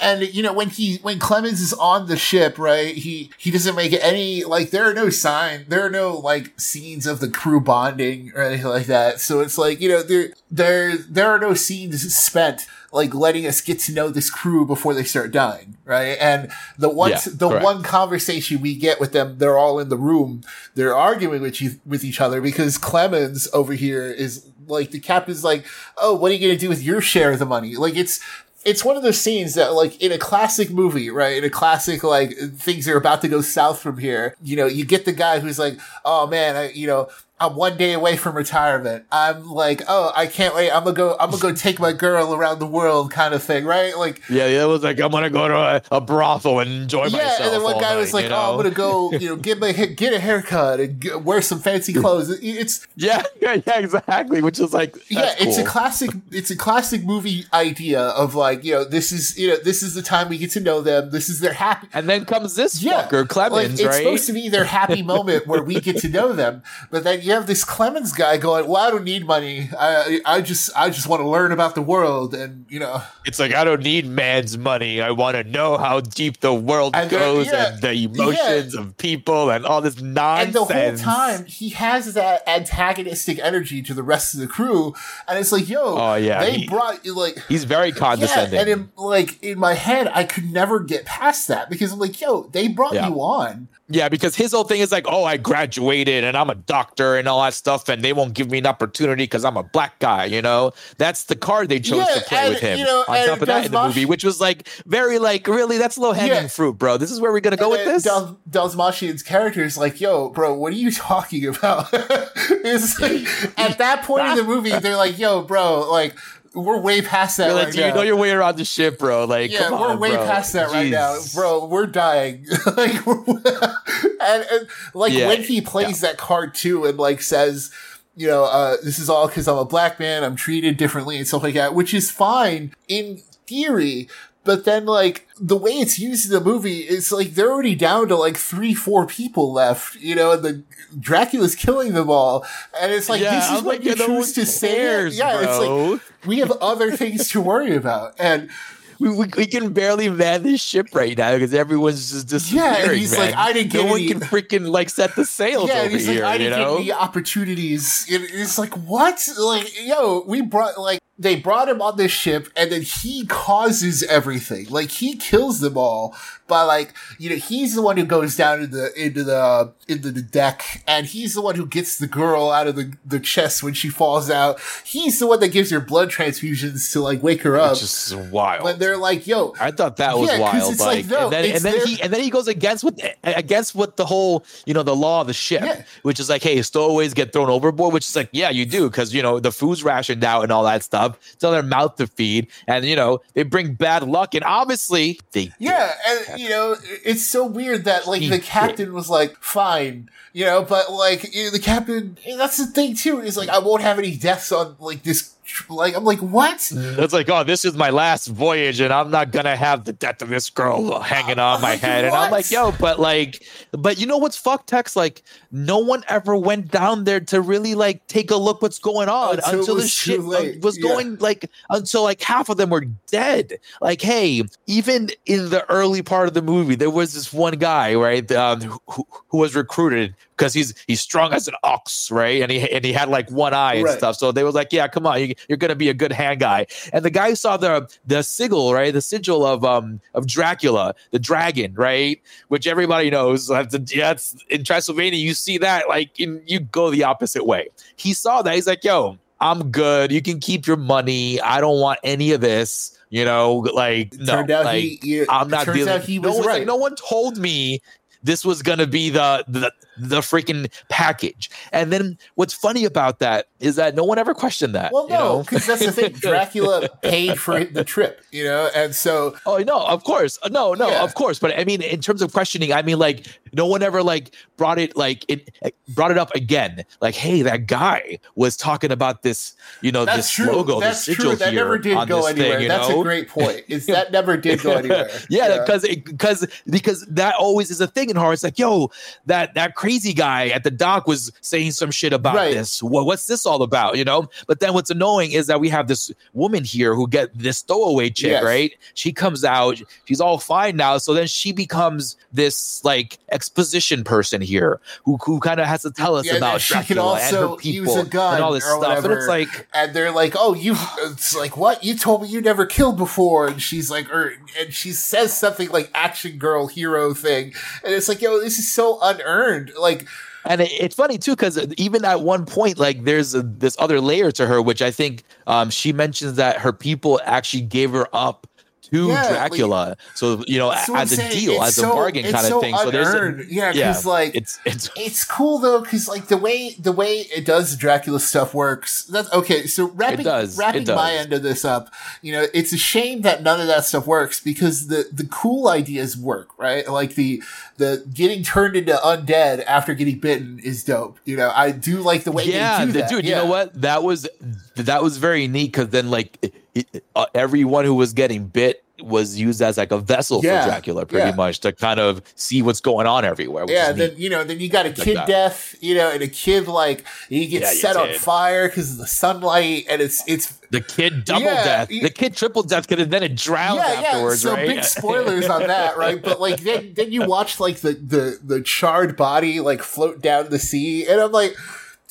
and you know when he when Clemens is on the ship, right? He he doesn't make any like there are no sign, there are no like scenes of the crew bonding or anything like that. So it's like you know there there there are no scenes spent like letting us get to know this crew before they start dying, right? And the one Yeah, the correct. one conversation we get with them, they're all in the room, they're arguing with you with each other because Clemens over here is like the captain's like, oh, what are you gonna do with your share of the money? Like it's it's one of those scenes that like in a classic movie, right? In a classic like things are about to go south from here. You know, you get the guy who's like, oh man, I, you know. I'm one day away from retirement. I'm like, oh, I can't wait. I'm gonna go. I'm gonna go take my girl around the world, kind of thing, right? Like, yeah, yeah, it was like I'm gonna go to a, a brothel and enjoy yeah, myself. and then one guy night, was like, you "Oh, I'm gonna go, you know, get my get a haircut and g- wear some fancy clothes." It- It's yeah, yeah, yeah, exactly. Which is like, yeah, it's a classic. It's a classic movie idea of like, you know, this is you know, this is the time we get to know them. This is their happy. and then comes this Yeah, fucker Clemens, like, it's right? supposed to be their happy moment where we get to know them, but then you have this Clemens guy going, "Well, I don't need money. I I just I just want to learn about the world, and you know, It's like I don't need man's money. I want to know how deep the world And then- goes yeah, and the emotions of people and all this nonsense. And the whole time he has that antagonistic energy to the rest of the crew, and it's like, yo, Oh, yeah, they he- brought like. he's very condescending. Yeah, and in, like in my head, I could never get past that because I'm like, yo, they brought Yeah. you on. Yeah, because his whole thing is like, oh, I graduated and I'm a doctor and all that stuff, and they won't give me an opportunity because I'm a black guy. You know, that's the card they chose Yeah, to play and, with him. you know, on top of that, in the Dasmash- movie, which was like very like really that's low hanging Yeah. fruit, bro. This is where we're gonna go with And then this. Del- Dastmalchian's character is like, yo, bro, what are you talking about? like, at that point in the movie, they're like, yo, bro, like, we're way past that You're right like, now. you know your way around the ship, bro. Like, yeah, come we're on, way bro. past that right now, bro. We're dying. like, we're- and, and like Yeah, when he plays that card too, and like says, you know, uh, this is all because I'm a black man. I'm treated differently and stuff like that, which is fine in theory. But then, like the way it's used in the movie, it's like they're already down to like three, four people left, you know, and the Dracula's killing them all, and it's like Yeah, this is I'm what like, you yeah, choose to say. it. cares, Yeah, it's like we have other things to worry about. And we, we, we can barely man this ship right now because everyone's just disappearing. Yeah, and he's man. like, I didn't get no one can freaking like set the sails Yeah, over he's here. like, I you didn't know? get any opportunities. And it's like, what? Like, yo, we brought, like, they brought him on this ship and then he causes everything. Like, he kills them all. But like, you know, he's the one who goes down into the, into the, uh, into the deck and he's the one who gets the girl out of the, the chest when she falls out. He's the one that gives her blood transfusions to like wake her up. Which is wild. When they're like, yo, I thought that was Yeah, 'cause wild. it's like, no, and then, it's and then their- he and then he goes against what against what the whole you know the law of the ship, Yeah. which is like, hey, stowaways get thrown overboard. Which is like, yeah, you do because you know the food's rationed out and all that stuff. It's on their mouth to feed, and you know they bring bad luck, and obviously they Yeah, and you know, it's so weird that like He the captain was like, fine, you know, but like you know, the captain that's the thing too, is like I won't have any deaths on like this like I'm like, what? It's like, oh, this is my last voyage, and I'm not gonna have the death of this girl hanging on my head. And I'm like, yo, but like, but you know what's fucked, Tex? Like, no one ever went down there to really like take a look what's going on Until until, the shit late. was Yeah. going like until like half of them were dead. Like, hey, even in the early part of the movie, there was this one guy, right, um, who, who was recruited because he's he's strong as an ox, right, and he and he had like one eye and Right. stuff. So they was like, yeah, come on, you, you're gonna be a good hand guy. And the guy saw the the sigil, right, the sigil of um of Dracula, the dragon, right, which everybody knows. That's yeah, in Transylvania. You see that, like, in, you go the opposite way. He saw that. He's like, yo, I'm good. You can keep your money. I don't want any of this. You know, like no, turned out like, he, I'm not turns dealing. out he was one's right. like, no one told me this was gonna be the the the freaking package. And then what's funny about that is that no one ever questioned that. well, you no, know? because that's the thing. Dracula paid for the trip, you know, and so Oh no, of course, no, no, Yeah. of course. But I mean, in terms of questioning, I mean, like, no one ever like brought it like it brought it up again. Like, hey, that guy was talking about this, you know, that's this true. logo, that's this sigil true. That here never did on go this anywhere. thing. That's know? a great point. Is that never did go anywhere? yeah, because because because that always is a thing in horror. It's like, yo, that that crazy guy at the dock was saying some shit about Right. this. Well, what's this all about? You know. But then what's annoying is that we have this woman here who get this stowaway chick, Yes. right? She comes out, she's all fine now. So then she becomes this like exposition person here who who kind of has to tell us Yeah, about she can Dracula and also use a gun and all this stuff. And it's like. and they're like, "Oh, you." It's like, "What? You told me you never killed before." And she's like, or and she says something like "action girl hero" thing, and it's like, "Yo, this is so unearned." Like, And it's funny too because even at one point, like there's a, this other layer to her, which I think um, she mentions that her people actually gave her up to Yeah, like- Dracula. so you know, I'm as a saying. deal, as a bargain kind of so thing. So there's unearned. a, yeah, because like it's it's it's cool though because like the way the way it does Dracula stuff works. That's okay. So wrapping does, wrapping my end of this up, you know, it's a shame that none of that stuff works because the the cool ideas work, right? Like the the getting turned into undead after getting bitten is dope. You know, I do like the way yeah, they do the- that. dude. yeah. You know what? That was that was very neat because then like it- uh, everyone who was getting bit was used as like a vessel Yeah, for Dracula, pretty yeah. much to kind of see what's going on everywhere. Which Yeah, then you know, then you got a kid that. death, you know, and a kid like he gets Yeah, set on did. fire because of the sunlight, and it's it's the kid double Yeah, death, the kid triple death, because then it drowns afterwards, so right? big spoilers on that, right? But like then then you watch like the the the charred body like float down the sea, and I'm like,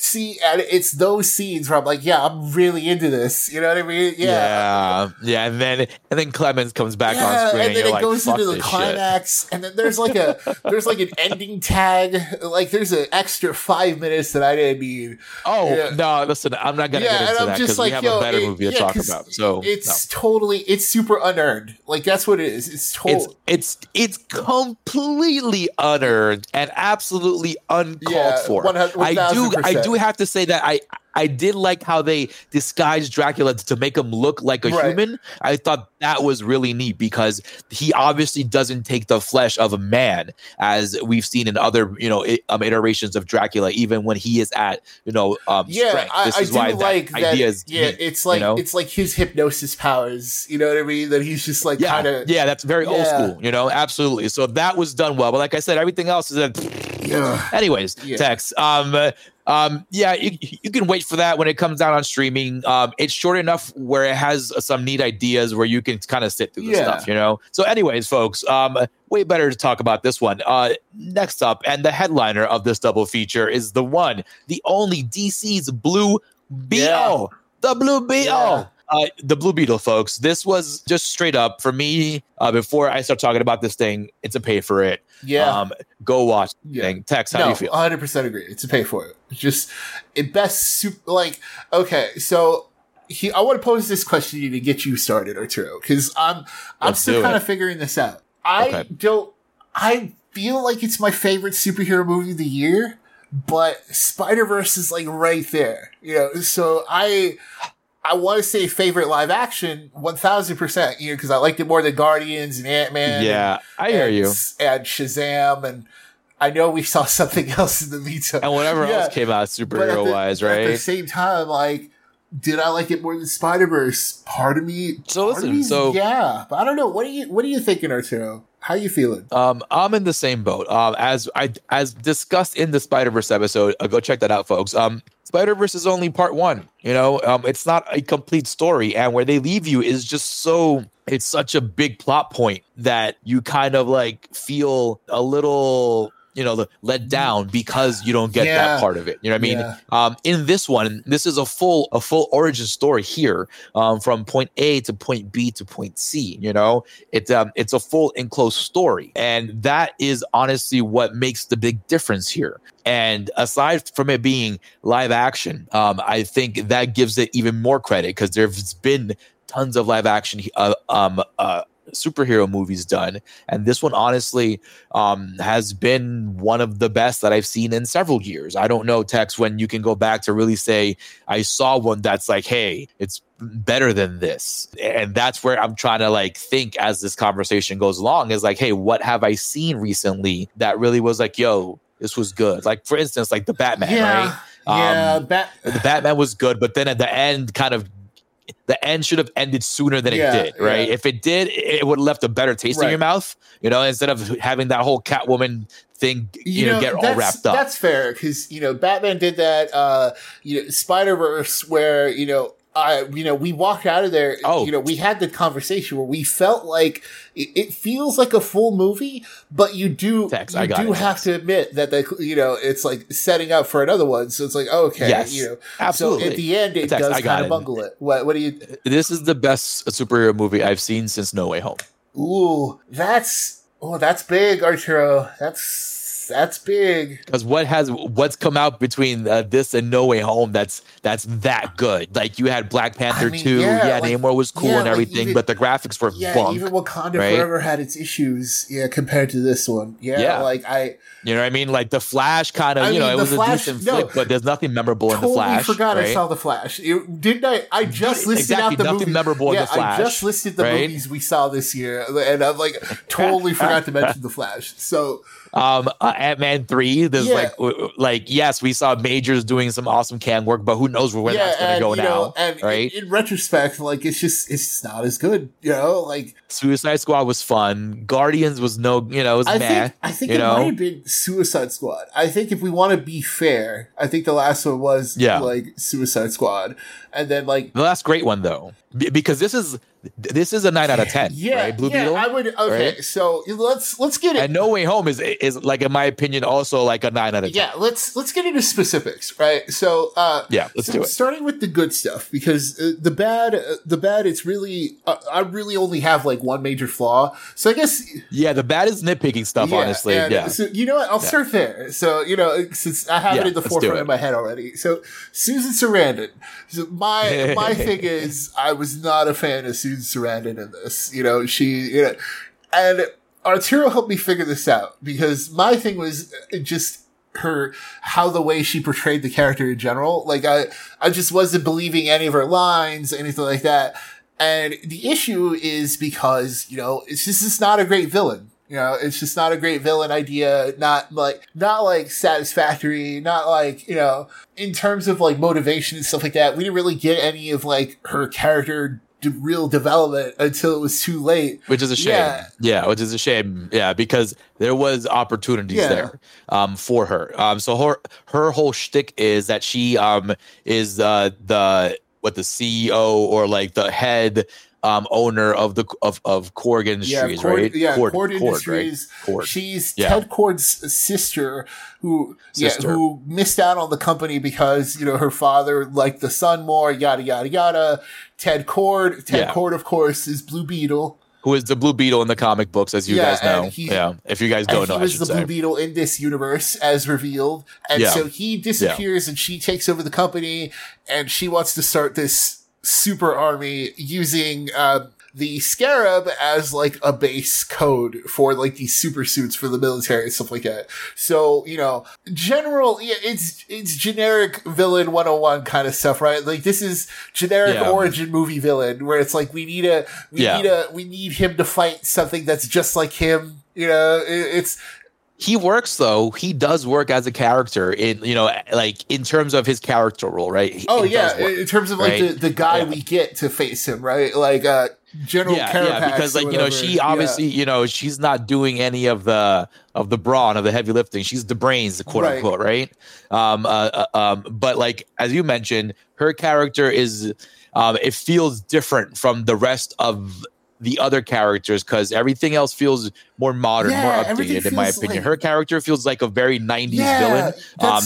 see, and it's those scenes where I'm like, yeah, I'm really into this. You know what I mean? Yeah. yeah, yeah, and then and then Clemens comes back on screen, and and, then you're it like, goes into the this shit." climax, and then there's like a there's like an ending tag, like there's an extra five minutes that I didn't need. Oh Yeah. no, listen, I'm not gonna Yeah, get and into that because we have yo, a better it- movie to yeah, talk about. So it's totally it's super unearned. Like that's what it is. It's no. total. it's it's it's completely unearned and absolutely uncalled Yeah, for. 100 I do I 1000%. Do have to say that I I did like how they disguised Dracula to make him look like a Right. human. I thought that was really neat because he obviously doesn't take the flesh of a man as we've seen in other, you know, i- um, iterations of Dracula, even when he is at, you know, um, yeah, strength. I, This I is do why that like that. idea is yeah, neat, it's like you know? it's like his hypnosis powers. You know what I mean? That he's just like yeah, kind of yeah, that's very old school, you know, absolutely. So that was done well. But like I said, everything else is a yeah. Anyways, Yeah. Tex. Um, Um, yeah, you, you can wait for that when it comes out on streaming. Um, it's short enough where it has some neat ideas where you can kind of sit through the Yeah. stuff, you know. So, anyways, folks, um, way better to talk about this one. Uh, next up, and the headliner of this double feature is the one, the only DC's Blue Beetle, the Blue Beetle. Yeah. Uh, the Blue Beetle, folks. This was just straight up for me. Uh, before I start talking about this thing, it's a pay for it. Yeah. Um, go watch. Yeah. Thing. Tex, how no, do you feel? 100% agree. It's a pay for it. It's just it best super like okay, so he I want to pose this question to you to get you started, Arturo, because I'm I'm Let's still kind it. of figuring this out. I Okay. don't I feel like it's my favorite superhero movie of the year, but Spider Verse is like right there. You know, so I I want to say favorite live action, one thousand percent. You know, because I liked it more than Guardians and Ant Man. yeah, I hear and, you. And Shazam, and I know we saw something else in the meantime. And whatever Yeah, else came out superhero the- wise, right? At the same time, like, did I like it more than Spider Verse? Part of me, So part of listen, so- yeah, but I don't know. What are you What are you thinking, Arturo? How you feeling? Um, I'm in the same boat. Um, as I as discussed in the Spider Verse episode, uh, go check that out, folks. Um, Spider Verse is only part one. You know, um, it's not a complete story, and where they leave you is just so. It's such a big plot point that you kind of like feel a little, you know, the let down because you don't get Yeah. that part of it. You know what I mean? Yeah. Um, in this one, this is a full a full origin story here, um, from point A to point B to point C. You know, it's um it's a full enclosed story, and that is honestly what makes the big difference here. And aside from it being live action, um, I think that gives it even more credit because there's been tons of live action uh, um uh superhero movies done. And this one honestly um has been one of the best that i've seen in several years. I don't know tex when you can go back to really say i saw one that's like hey it's better than this. And that's where i'm trying to like think as this conversation goes along is like hey what have i seen recently that really was like yo this was good? Like for instance like the batman right? Yeah, Um, Bat- the Batman was good, but then at the end, kind of, the end should have ended sooner than Yeah, it did, right? yeah. If it did, it would have left a better taste in your mouth, you know, instead of having that whole Catwoman thing, you, know, get all wrapped up. That's fair because you know Batman did that. Uh, you know Spider Verse, where you know. I, you know, we walked out of there. Oh. you know, we had the conversation where we felt like it, it feels like a full movie, but you do, Tex, you I do it, have to admit that the, you know, it's like setting up for another one. So it's like, okay, Yes, you know, absolutely. So at the end, it Tex, does kind of bungle it. What, what do you? this is the best superhero movie I've seen since No Way Home. Ooh, that's oh, that's big, Arturo. That's that's big. Because what has what's come out between uh, this and No Way Home that's that's that good? Like you had Black Panther mean, two, yeah, yeah, like- Namor was cool yeah, and like, everything, even- but the graphics were Yeah, bunk. even Wakanda right? Forever had its issues. Yeah, compared to this one. Yeah, Yeah. like I You know what I mean? Like the Flash kind of, I you know, it was Flash- a decent no. flick, but there's nothing memorable in totally the Flash. forgot I saw the Flash. It- didn't I? I just listed Exactly, out the nothing movies. memorable in The Flash, I just listed the right? movies we saw this year, and I'm like totally forgot to mention the Flash. So um uh, ant-man 3 there's Yeah. like w- like yes we saw majors doing some awesome can work but who knows where yeah, that's gonna and go now know, and right in, in retrospect, like it's just it's just not as good. You know, like suicide squad was fun guardians was no you know it was I meh think I think it know? might have been Suicide Squad. I think if we want to be fair, I think the last one was Yeah. like Suicide Squad, and then like the last great one though B- because this is this is a 9 out of 10 yeah, right blue yeah, beetle I would okay. right? So let's let's get it. and no way home is is like in my opinion also like a 9 out of 10 yeah, let's let's get into specifics, right? So uh Yeah, let's so do it. Starting with the good stuff because uh, the bad uh, the bad it's really uh, I really only have like one major flaw. So I guess yeah the bad is nitpicking stuff Yeah, honestly yeah So you know what? I'll start there. So you know, since I have Yeah, it in the forefront of my head already. So Susan Sarandon. So my my thing is, I was not a fan of Susan Sarandon in this. You know, she you know, and Arturo helped me figure this out because my thing was just her how the way she portrayed the character in general. Like I I just wasn't believing any of her lines, anything like that. And the issue is because, you know, it's just, it's not a great villain. You know, it's just not a great villain idea. Not like, not like satisfactory. Not like, you know, in terms of like motivation and stuff like that. We didn't really get any of like her character d- real development until it was too late. which is a shame. Yeah. Yeah. which is a shame. Yeah, because there was opportunities Yeah. there um, for her. Um, so her her whole shtick is that she um is uh, the what the CEO or like the head um owner of the of of Kord Industries, Kord- right? Yeah, Kord, Kord, Industries. right? She's Yeah. Ted Kord's sister, who Sister. yeah, who missed out on the company because you know her father liked the son more. Yada yada yada. Ted Kord. Ted Yeah. Kord, of course, is Blue Beetle. Who is the Blue Beetle in the comic books, as you Yeah, guys know? he- yeah, if you guys don't he know, I was the say. Blue Beetle in this universe, as revealed. And Yeah. so he disappears, and she takes over the company, and she wants to start this super army using uh, the Scarab as like a base code for like these super suits for the military and stuff like that. So you know, general, yeah, it's it's generic villain 101 kind of stuff, right? Like this is generic Yeah. origin movie villain, where it's like we need a we Yeah. need a we need him to fight something that's just like him. You know, it, it's he works though he does work as a character in you know like in terms of his character role right He- oh yeah, work, in terms of like right? the, the guy Yeah. we get to face him, right? Like uh General yeah, Carapax yeah, because like you know, she Yeah. obviously, you know, she's not doing any of the of the brawn of the heavy lifting. She's the brains, the quote Right. unquote, right? Um, uh, uh, um, but like as you mentioned, her character is, um, it feels different from the rest of the other characters because everything else feels more modern, Yeah, more updated, in my opinion. like- her character feels like a very '90s Yeah, villain. Um,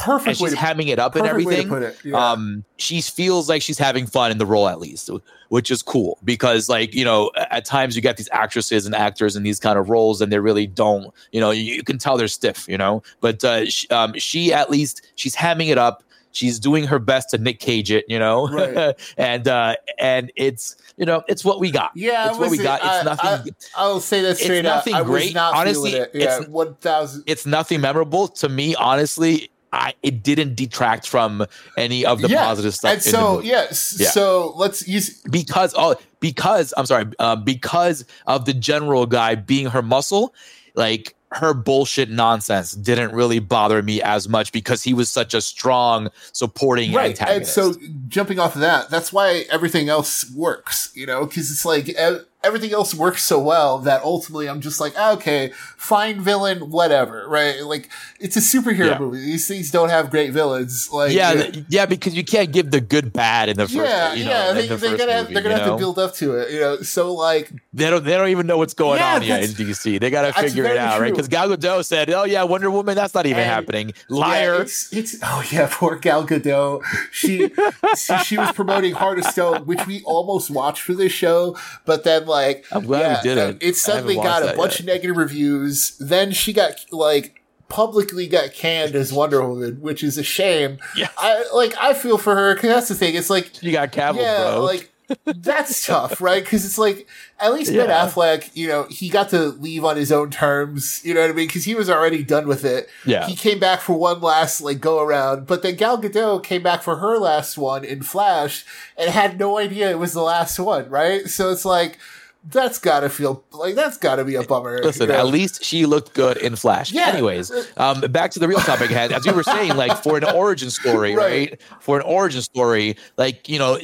perfect and she's hamming it up and perfect way to everything yeah. um she feels like she's having fun in the role at least which is cool because like you know at times you get these actresses and actors in these kind of roles and they really don't you know you, you can tell they're stiff you know but uh she, um, she at least she's hamming it up she's doing her best to nick cage it you know Right. and uh and it's you know it's what we got Yeah, it's what we got it's I- nothing I, will say that It's straight up. nothing was great. not Honestly, it. Yeah, it's- one thousand. it's nothing memorable to me honestly I, it didn't detract from any of the yeah. positive stuff. And so yes, Yeah. so let's use because oh because I'm sorry uh, because of the general guy being her muscle like her bullshit nonsense didn't really bother me as much because he was such a strong supporting right. And so jumping off of that, that's why everything else works. You know, because it's like everything else works so well that ultimately I'm just like, ah, okay, fine villain, whatever. Right? Like it's a superhero Yeah. movie. These things don't have great villains. Like yeah, yeah, because you can't give the good bad in the first. yeah, you know, yeah. They, the first gonna have, they're gonna have know? to build up to it. You know, so like They don't. They don't even know what's going Yeah, on yet in DC. They got to figure it out, right? Because Gal Gadot said, "Oh yeah, Wonder Woman. That's not even And- happening. Yeah, Liar." it's, it's oh yeah, poor Gal Gadot. She she, she was promoting Heart of Stone, which we almost watched for this show, but then like I'm glad we didn't. It suddenly got a bunch yet. of negative reviews. Then she got like publicly got canned as Wonder Woman, which is a shame. Yeah, I like I feel for her because that's the thing. It's like you got Cavill, yeah, bro. like that's tough, right? Because it's like at least Ben Affleck, you know, he got to leave on his own terms. You know what I mean? Because he was already done with it. Yeah. he came back for one last like go around, but then Gal Gadot came back for her last one in Flash and had no idea it was the last one, right? So it's like that's got to feel like that's got to be a bummer. Listen, you know? at least she looked good in Flash. Yeah. Anyways, um, back to the real topic hand. As you were saying, like for an origin story, Right. right? For an origin story, like you know.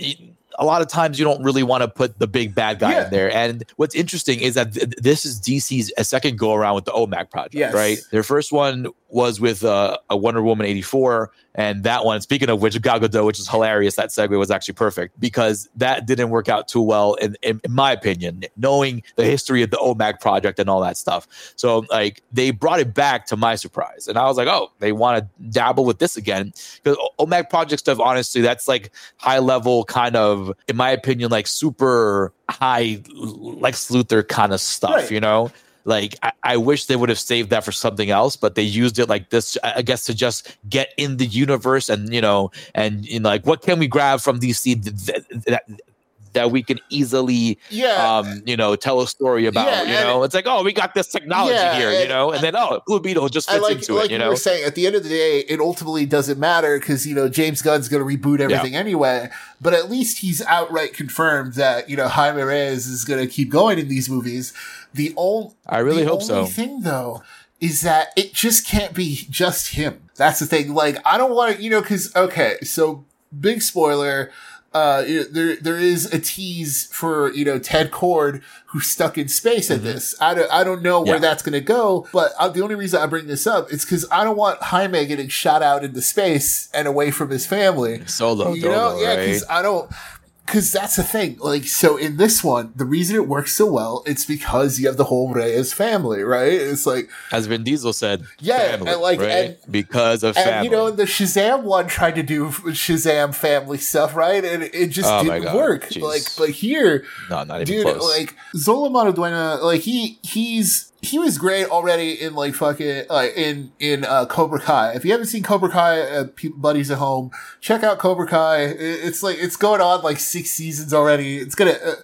A lot of times you don't really want to put the big bad guy Yeah. in there. And what's interesting is that th- this is DC's a second go around with the OMAC project, Yes. right? Their first one was with uh, a Wonder Woman 84. And that one, speaking of which, Gal Gadot, which is hilarious, that segue was actually perfect because that didn't work out too well, in, in, in my opinion, knowing the history of the OMAC project and all that stuff. So, like, they brought it back to my surprise. And I was like, oh, they want to dabble with this again. Because OMAC project stuff, honestly, that's like high level, kind of, in my opinion, like super high Lex Luthor kind of stuff, Right. you know? Like I, I wish they would have saved that for something else, but they used it like this, I guess, to just get in the universe and you know, and like what can we grab from DC th- th- that that we can easily, yeah, um, you know, tell a story about. Yeah, you know, it's like oh, we got this technology Yeah, here, you know, and then oh, Blue Beetle just fits like, into like it, you know we know. were saying, at the end of the day, it ultimately doesn't matter because, you know, James Gunn's going to reboot everything anyway. But at least he's outright confirmed that, you know, Jaime Reyes is going to keep going in these movies. The only, I really the hope so. thing, though, is that it just can't be just him. That's the thing. Like, I don't want to, you know, because, okay, so big spoiler. uh, there there is a tease for you know Ted Kord who's stuck in space in this. I don't I don't know where Mm-hmm. Yeah. that's going to go, but uh, the only reason I bring this up is because I don't want Jaime getting shot out into space and away from his family. Solo, you know, Dolo, yeah, right? because I don't. Because that's the thing. Like, so in this one, the reason it works so well, it's because you have the whole Reyes family, right? It's like, As Vin Diesel said, Yeah, family, and like- right? and- because of and family. you know, the Shazam one tried to do Shazam family stuff, right? And it just Oh didn't work. jeez. Like, but here, no, not even dude, close. like Xolo Maridueña, like he he's he was great already in like fucking like in in uh, Cobra Kai. If you haven't seen Cobra Kai, uh, buddies at home, check out Cobra Kai. It- It's like it's going on like six seasons already. It's gonna. Uh,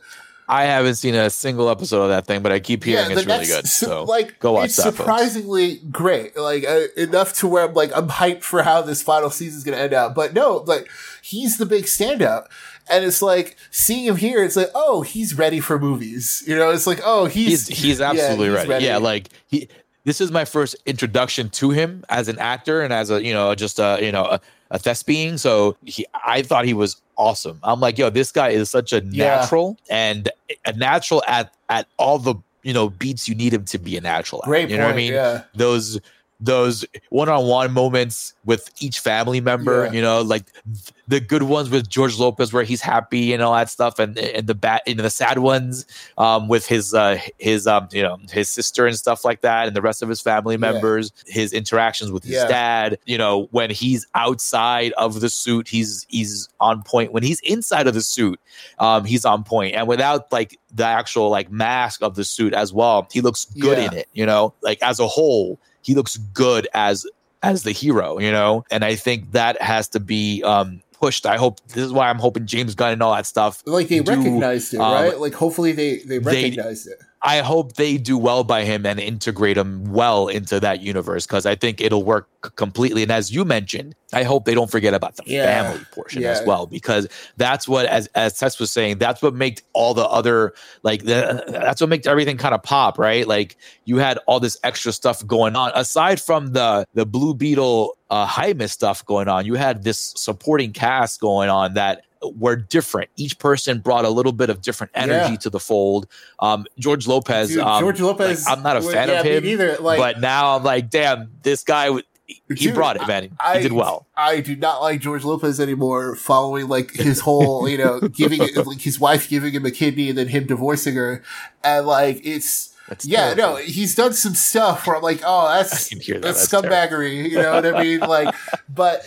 I haven't seen a single episode of that thing, but I keep hearing it's really good. So like go watch it's that. folks. surprisingly great like uh, enough to where i'm like i'm hyped for how this final season is going to end out but no like he's the big standout and it's like seeing him here it's like oh he's ready for movies you know it's like oh he's he's he's yeah, absolutely he's ready. ready. Yeah, like he. This is my first introduction to him as an actor and as a you know just a you know a, a thespian. So he, I thought he was awesome. I'm like, yo, this guy is such a Yeah. natural and a natural at at all the you know beats you need him to be a natural. At, great you point know what I mean? yeah those those one-on-one moments with each family member Yeah. you know like th- the good ones with george lopez where he's happy and all that stuff and and the bad and the sad ones um with his uh his um you know his sister and stuff like that and the rest of his family Yeah. members his interactions with his Yeah. dad you know when he's outside of the suit he's he's on point when he's inside of the suit um he's on point and without like the actual like mask of the suit as well he looks good Yeah. in it you know like as a whole he looks good as as the hero you know? And i think that has to be um pushed. I hope this is why i'm hoping james gunn and all that stuff like they do, recognized it um, right? Like hopefully they they they- recognized it I hope they do well by him and integrate him well into that universe because I think it'll work completely. And as you mentioned, I hope they don't forget about the Yeah. family portion as well because that's what, as as Tex was saying, that's what makes all the other like the, that's what makes everything kind of pop, right? Like you had all this extra stuff going on aside from the the Blue Beetle uh, Jaime stuff going on. You had this supporting cast going on that were different. Each person brought a little bit of different energy Yeah. to the fold. Um, George Lopez, Dude, um, george lopez like, I'm not a fan yeah, of him, either. like but now I'm like, damn, this guy, he Dude, brought it, man. He I- did well. I do not like George Lopez anymore. Following like his whole, you know, giving like his wife giving him a kidney and then him divorcing her, and like it's That's yeah, terrible. no, he's done some stuff where I'm like, oh, that's I can hear that. that's That's scumbaggery. You know what I mean? Like, but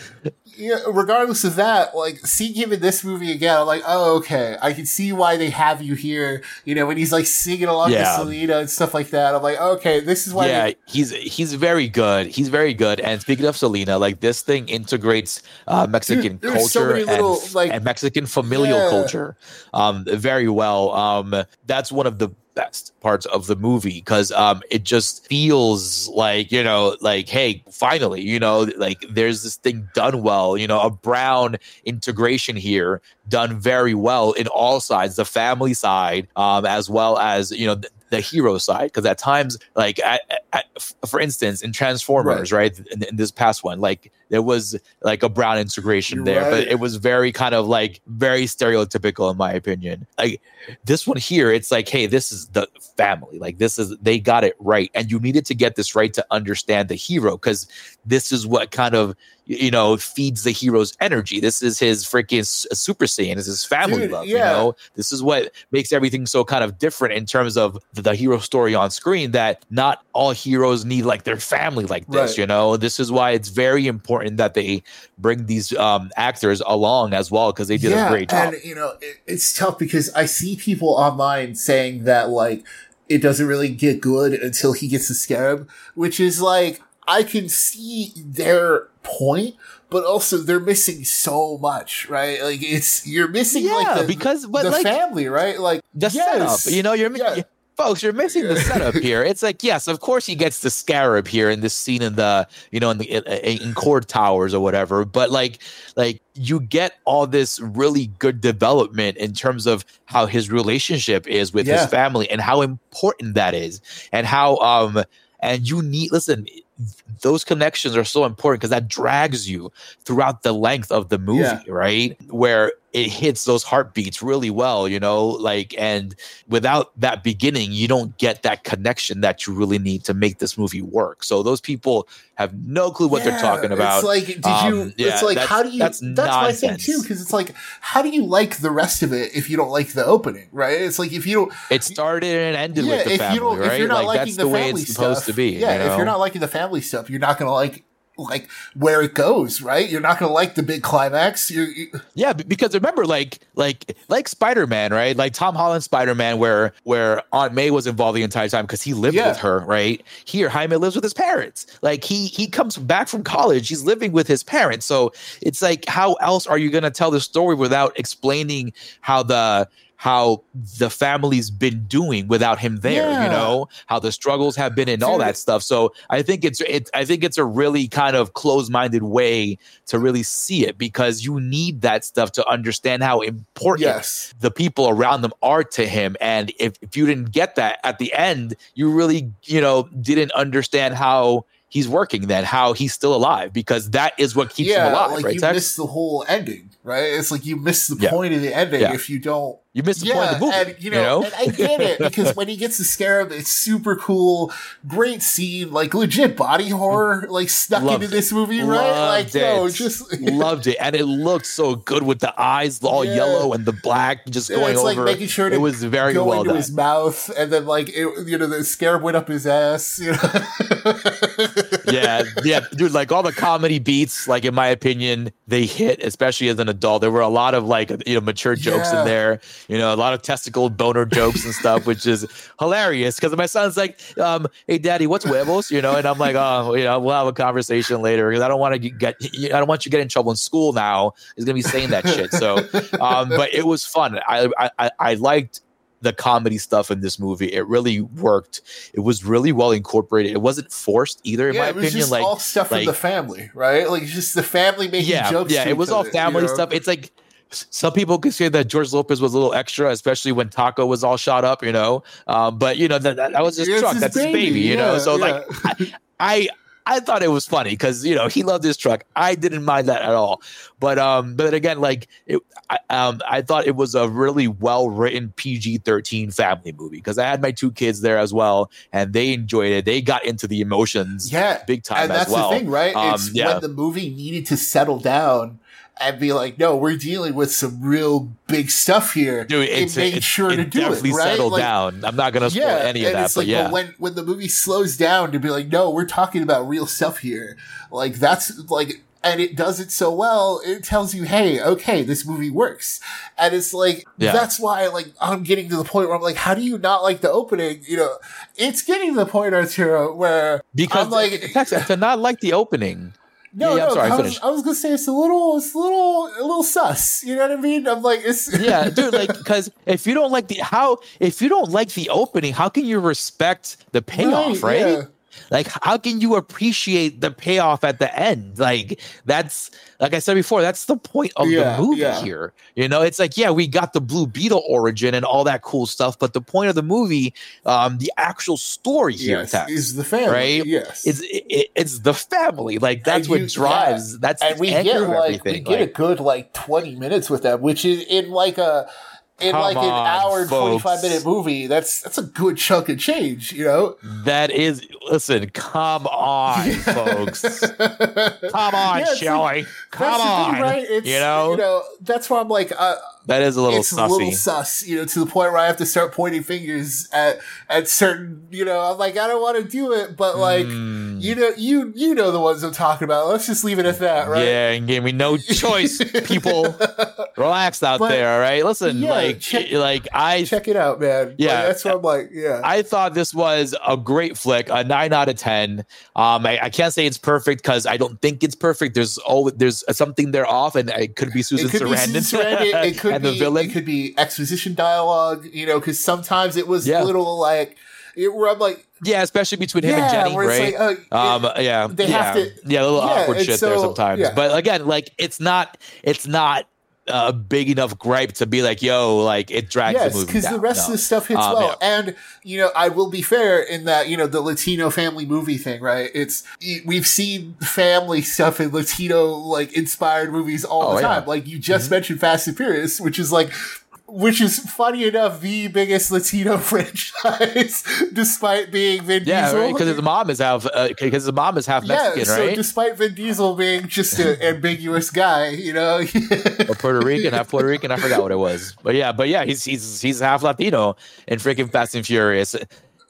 you know, regardless of that, like seeing him in this movie again, I'm like, oh, okay, I can see why they have you here. You know, when he's like singing along Yeah. to Selena and stuff like that. I'm like, okay, this is why. yeah, they- he's he's very good. He's very good. And speaking of Selena, like this thing integrates uh, Mexican Dude, so culture little, and, like- and Mexican familial Yeah. culture um, very well. Um, that's one of the best parts of the movie because um, it just feels like you know, like hey, finally, you know, like there's this thing done well. You know, a brown integration here done very well in all sides, the family side, um, as well as you know. The, the hero side because at times like for instance in transformers right, In, in this past one like there was like a brown integration You're there but it was very kind of like very stereotypical in my opinion. Like this one here it's like hey this is the family. Like this is they got it right and you needed to get this right to understand the hero because this is what kind of you know feeds the hero's energy. This is his freaking super saiyan. This is his family Dude, love you know? This is what makes everything so kind of different in terms of the, the hero story on screen that not all heroes need like their family like this Right. you know? This is why it's very important that they bring these um actors along as well because they did a great job And you know, it, it's tough because I see people online saying that like it doesn't really get good until he gets the scarab, which is like I can see their point, but also they're missing so much, right? Like it's you're missing yeah like the, because but the like family, right? Like the yes. setup. You know, you're Yeah. Folks, you're missing the setup here. It's like, yes, of course he gets the scarab here in this scene in the, you know, in the in, in Kord Towers or whatever. But like, like you get all this really good development in terms of how his relationship is with Yeah. his family and how important that is, and how um and you need listen. Those connections are so important because that drags you throughout the length of the movie, Yeah. right? Where it hits those heartbeats really well, you know, like and without that beginning, you don't get that connection that you really need to make this movie work. So those people have no clue what they're talking about. It's like, did Um, you? yeah, it's like, how do you? that's That's, my thing nonsense. too, because it's like, how do you like the rest of it if you don't like the opening, right? It's like if you don't, it started and ended yeah, with the if family, you don't, right? if you're not like liking that's the, the way family it's supposed stuff, to be. yeah. you If you're not liking the family stuff, you're not gonna like like where it goes, right? You're not gonna like the big climax. You're, you, Yeah, because remember, like, like, like Spider Man, right? Like Tom Holland Spider Man, where where Aunt May was involved the entire time because he lived Yeah. with her, right? Here, Jaime lives with his parents. Like he he comes back from college, he's living with his parents. So it's like, how else are you going to tell the story without explaining how the how the family's been doing without him there Yeah. you know how the struggles have been and all that stuff so i think it's it i think it's a really kind of closed-minded way to really see it because you need that stuff to understand how important yes, the people around them are to him and if, if you didn't get that at the end you really you know didn't understand how he's working then how he's still alive because that is what keeps him alive like right you Tex? miss the whole ending, right? It's like you miss the Yeah. point of the ending Yeah. if you don't you missed the point of the movie and you know, and I get it because when he gets the scarab, it's super cool, great scene, like legit body horror, like stuck Loved into it. this movie, right? Like, Loved yo, just loved it and it looked so good with the eyes all Yeah. yellow and the black just Yeah, going it's like over making sure it was very go well into done his mouth, and then like it, you know the scarab went up his ass. You know, yeah, yeah, dude. Like all the comedy beats, like in my opinion, they hit, especially as an adult. There were a lot of like you know mature jokes Yeah. in there. You know, a lot of testicle boner jokes and stuff, which is hilarious. Because my son's like, um, "Hey, daddy, what's huevos?" You know, and I'm like, "Oh, you know, we'll have a conversation later because I don't want to get, I don't want you to get in trouble in school now. He's gonna be saying that shit." So, um, but it was fun. I, I, I- liked the comedy stuff in this movie. It really worked. It was really well incorporated. It wasn't forced either, in yeah, my it was opinion. just Like, all stuff like- from the family, right? Like just the family making yeah, jokes. yeah, it was all other, you family know? stuff. It's like some people could say that George Lopez was a little extra, especially when Taco was all shot up, you know. Um, but you know that, that, that was his It's truck. his That's his baby, you know. So yeah. like, I I thought it was funny because you know he loved his truck. I didn't mind that at all. But um, but again, like it, I, um, I thought it was a really well written PG thirteen family movie because I had my two kids there as well, and they enjoyed it. They got into the emotions, yeah, big time and that's well. the thing, right? Um, it's yeah. when the movie needed to settle down and be like, no, we're dealing with some real big stuff here. Dude, it's, it made it, sure it to do it, right? settled Like, down. I'm not gonna spoil any of and that, it's but like, yeah. when when the movie slows down to be like, no, we're talking about real stuff here. Like that's like, and it does it so well. It tells you, hey, okay, this movie works, and it's like Yeah. that's why like I'm getting to the point where I'm like, how do you not like the opening? You know, it's getting to the point, Arturo, where because I'm like, to not like the opening. No, yeah, I'm no, sorry, I, was. I was gonna say it's a little, it's a little, a little sus. You know what I mean? I'm like, it's Yeah, dude, like because if you don't like the how if you don't like the opening, how can you respect the payoff, right? yeah. Like how can you appreciate the payoff at the end? Like that's like I said before, that's the point of Yeah, the movie yeah. here. You know, it's like yeah, we got the Blue Beetle origin and all that cool stuff, but the point of the movie, um, the actual story here, Yes, Tex, is the family, right? Yes, It's it, it- it's the family. Like that's And what you- drives. That's and we get like we get a good like 20 minutes with them which is in like a in Come like an on, hour and 25 minute movie that's that's a good chunk of change you know that is listen. Come on, folks. Come on, Yeah, Shelly. Come on. thing, right it's you know, you know that's why i'm like uh, that is a little it's sussy. a little sus you know to the point where i have to start pointing fingers at at certain you know i'm like i don't want to do it but like Mm. you know you you know the ones i'm talking about let's just leave it at that right Yeah, and gave me no choice, people. Relax out But- there, all right? Listen, Yeah, like, check- like I, check it out man Like, Yeah. that's what i'm like yeah I thought this was a great flick, a nine out of ten. Um, I, I can't say it's perfect because I don't think it's perfect. There's always there's something there off, and it could be Susan it could be Sarandon, Susan Sarandon. It could and be the villain. It could be exposition dialogue. You know, because sometimes it was Yeah. a little like it, where I'm like, yeah, especially between him yeah, and Jenny, right? like, uh, Um, yeah, they yeah, have to- yeah, a little awkward shit there sometimes. But again, like it's not, it's not a big enough gripe to be like, yo, like it drags yes, the movie because the rest No. of the stuff hits Um, well. yeah. And you know, I will be fair in that you know the Latino family movie thing, right? It's we've seen family stuff in Latino like inspired movies all Oh, the yeah. time. Like you just Mm-hmm. mentioned Fast and Furious, which is like. Which is funny enough, the biggest Latino franchise, despite being Vin Yeah, Diesel. because his mom is half uh, because his mom is half Mexican, yeah, so right? despite Vin Diesel being just an ambiguous guy, you know, or Puerto Rican, half Puerto Rican. I forgot what it was, but yeah, but yeah, he's he's he's half Latino in freaking Fast and Furious,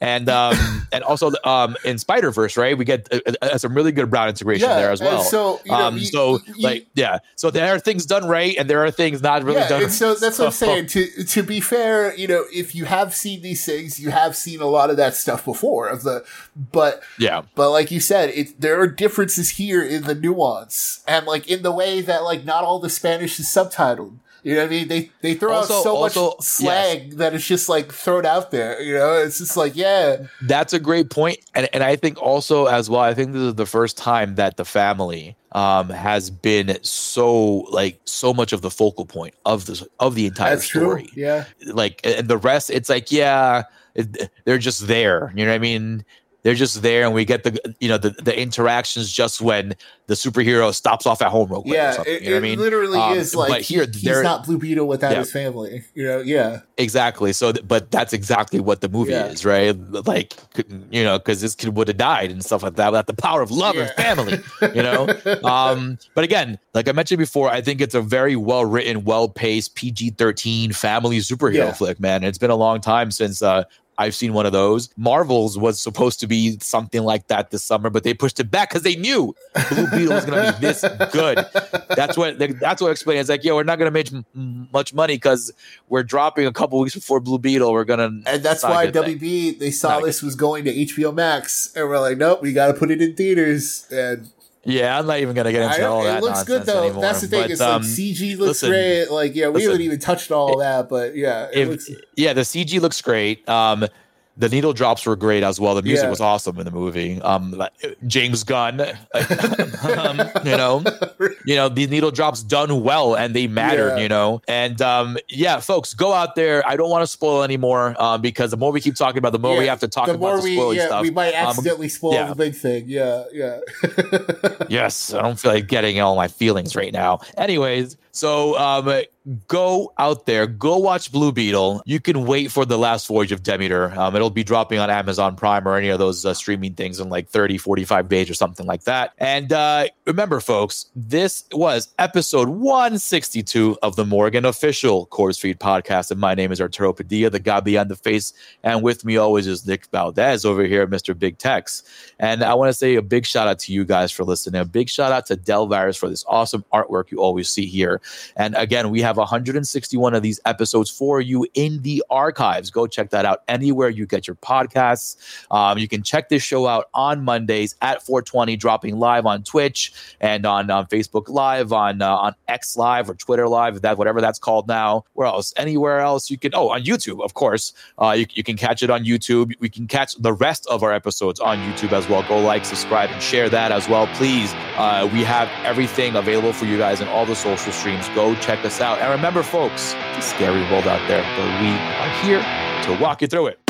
and um and also um in Spider Verse, right? We get uh, uh, some really good Brown integration Yeah, there as well. so, you know, um, you- so you- like yeah, so there are things done right, and there are things not really yeah, done. and so that's what I'm saying. To to be fair, you know, if you have seen these things, you have seen a lot of that stuff before. Of the, but Yeah, but like you said, it there are differences here in the nuance and like in the way that like not all the Spanish is subtitled. You know what I mean? They they throw Also- out so also, much slang that it's just like thrown out there. You know, it's just like yeah, That's a great point, and and I think also as well. I think this is the first time that the family um has been so like so much of the focal point of the of the entire that's story. true. Yeah, Like and the rest, it's like yeah, it, they're just there. You know what I mean? They're just there, and we get the you know the, the interactions just when the superhero stops off at home real quick. or yeah. something, It, you know what I it mean? literally Um, is like here, he's they're- not Blue Beetle without Yeah. his family. You know, yeah. Exactly. So, but that's exactly what the movie Yeah. is, right? Like, you know, because this kid would have died and stuff like that. Without the power of love and family, you know. um, but again, like I mentioned before, I think it's a very well written, well paced PG thirteen family superhero Yeah. flick. Man, it's been a long time since uh, I've seen one of those. Marvels was supposed to be something like that this summer, but they pushed it back because they knew Blue Beetle was going to be this good. That's what that's what explains. It's like, yo, we're not going to make m- much money because we're dropping a couple weeks before Blue Beetle. We're gonna, And that's it's not a why good thing. WB they saw Not this was going to HBO Max, and we're like, nope, we got to put it in theaters. And Yeah, I'm not even gonna get I, into all it that. It looks good though. Anymore. That's the thing. But, it's um, like CG looks listen, great. Like yeah, we listen, haven't even touched all that, but yeah, it if, looks. yeah, the CG looks great. Um, the needle drops were great as well. The music Yeah. was awesome in the movie. Um, James Gunn, um, you know, you know, the needle drops done well and they mattered, Yeah. you know. And um, yeah, folks, go out there. I don't want to spoil anymore um, because the more we keep talking about, the more we have to talk the about more the we yeah stuff. we might Um, accidentally spoil yeah. the big thing. Yeah, yeah. yes, I don't feel like getting all my feelings right now. Anyways, so um, go out there, go watch Blue Beetle. You can wait for the last voyage of Demeter. Um, it'll be dropping on Amazon Prime or any of those uh, streaming things in like 30, 45 days or something like that. And uh, remember, folks, this was episode 162 of the Morgan official CorpseFeed podcast. And my name is Arturo Padilla, the guy behind the face. And with me always is Nick Valdez over here, Mr. Big Tex. And I want to say a big shout out to you guys for listening. A big shout out to Delvirus for this awesome artwork you always see here. And again, we have 161 of these episodes for you in the archives. Go check that out anywhere you get your podcasts. Um, you can check this show out on Mondays at 420, dropping live on Twitch and on, on Facebook Live, on uh, on X Live or Twitter Live, that whatever that's called now. Where else? Anywhere else you can? Oh, on YouTube, of course. Uh, you, you can catch it on YouTube. We can catch the rest of our episodes on YouTube as well. Go like, subscribe, and share that as well, please. Uh, we have everything available for you guys in all the social Go check us out. And remember, folks, it's a scary world out there, but we are here to walk you through it.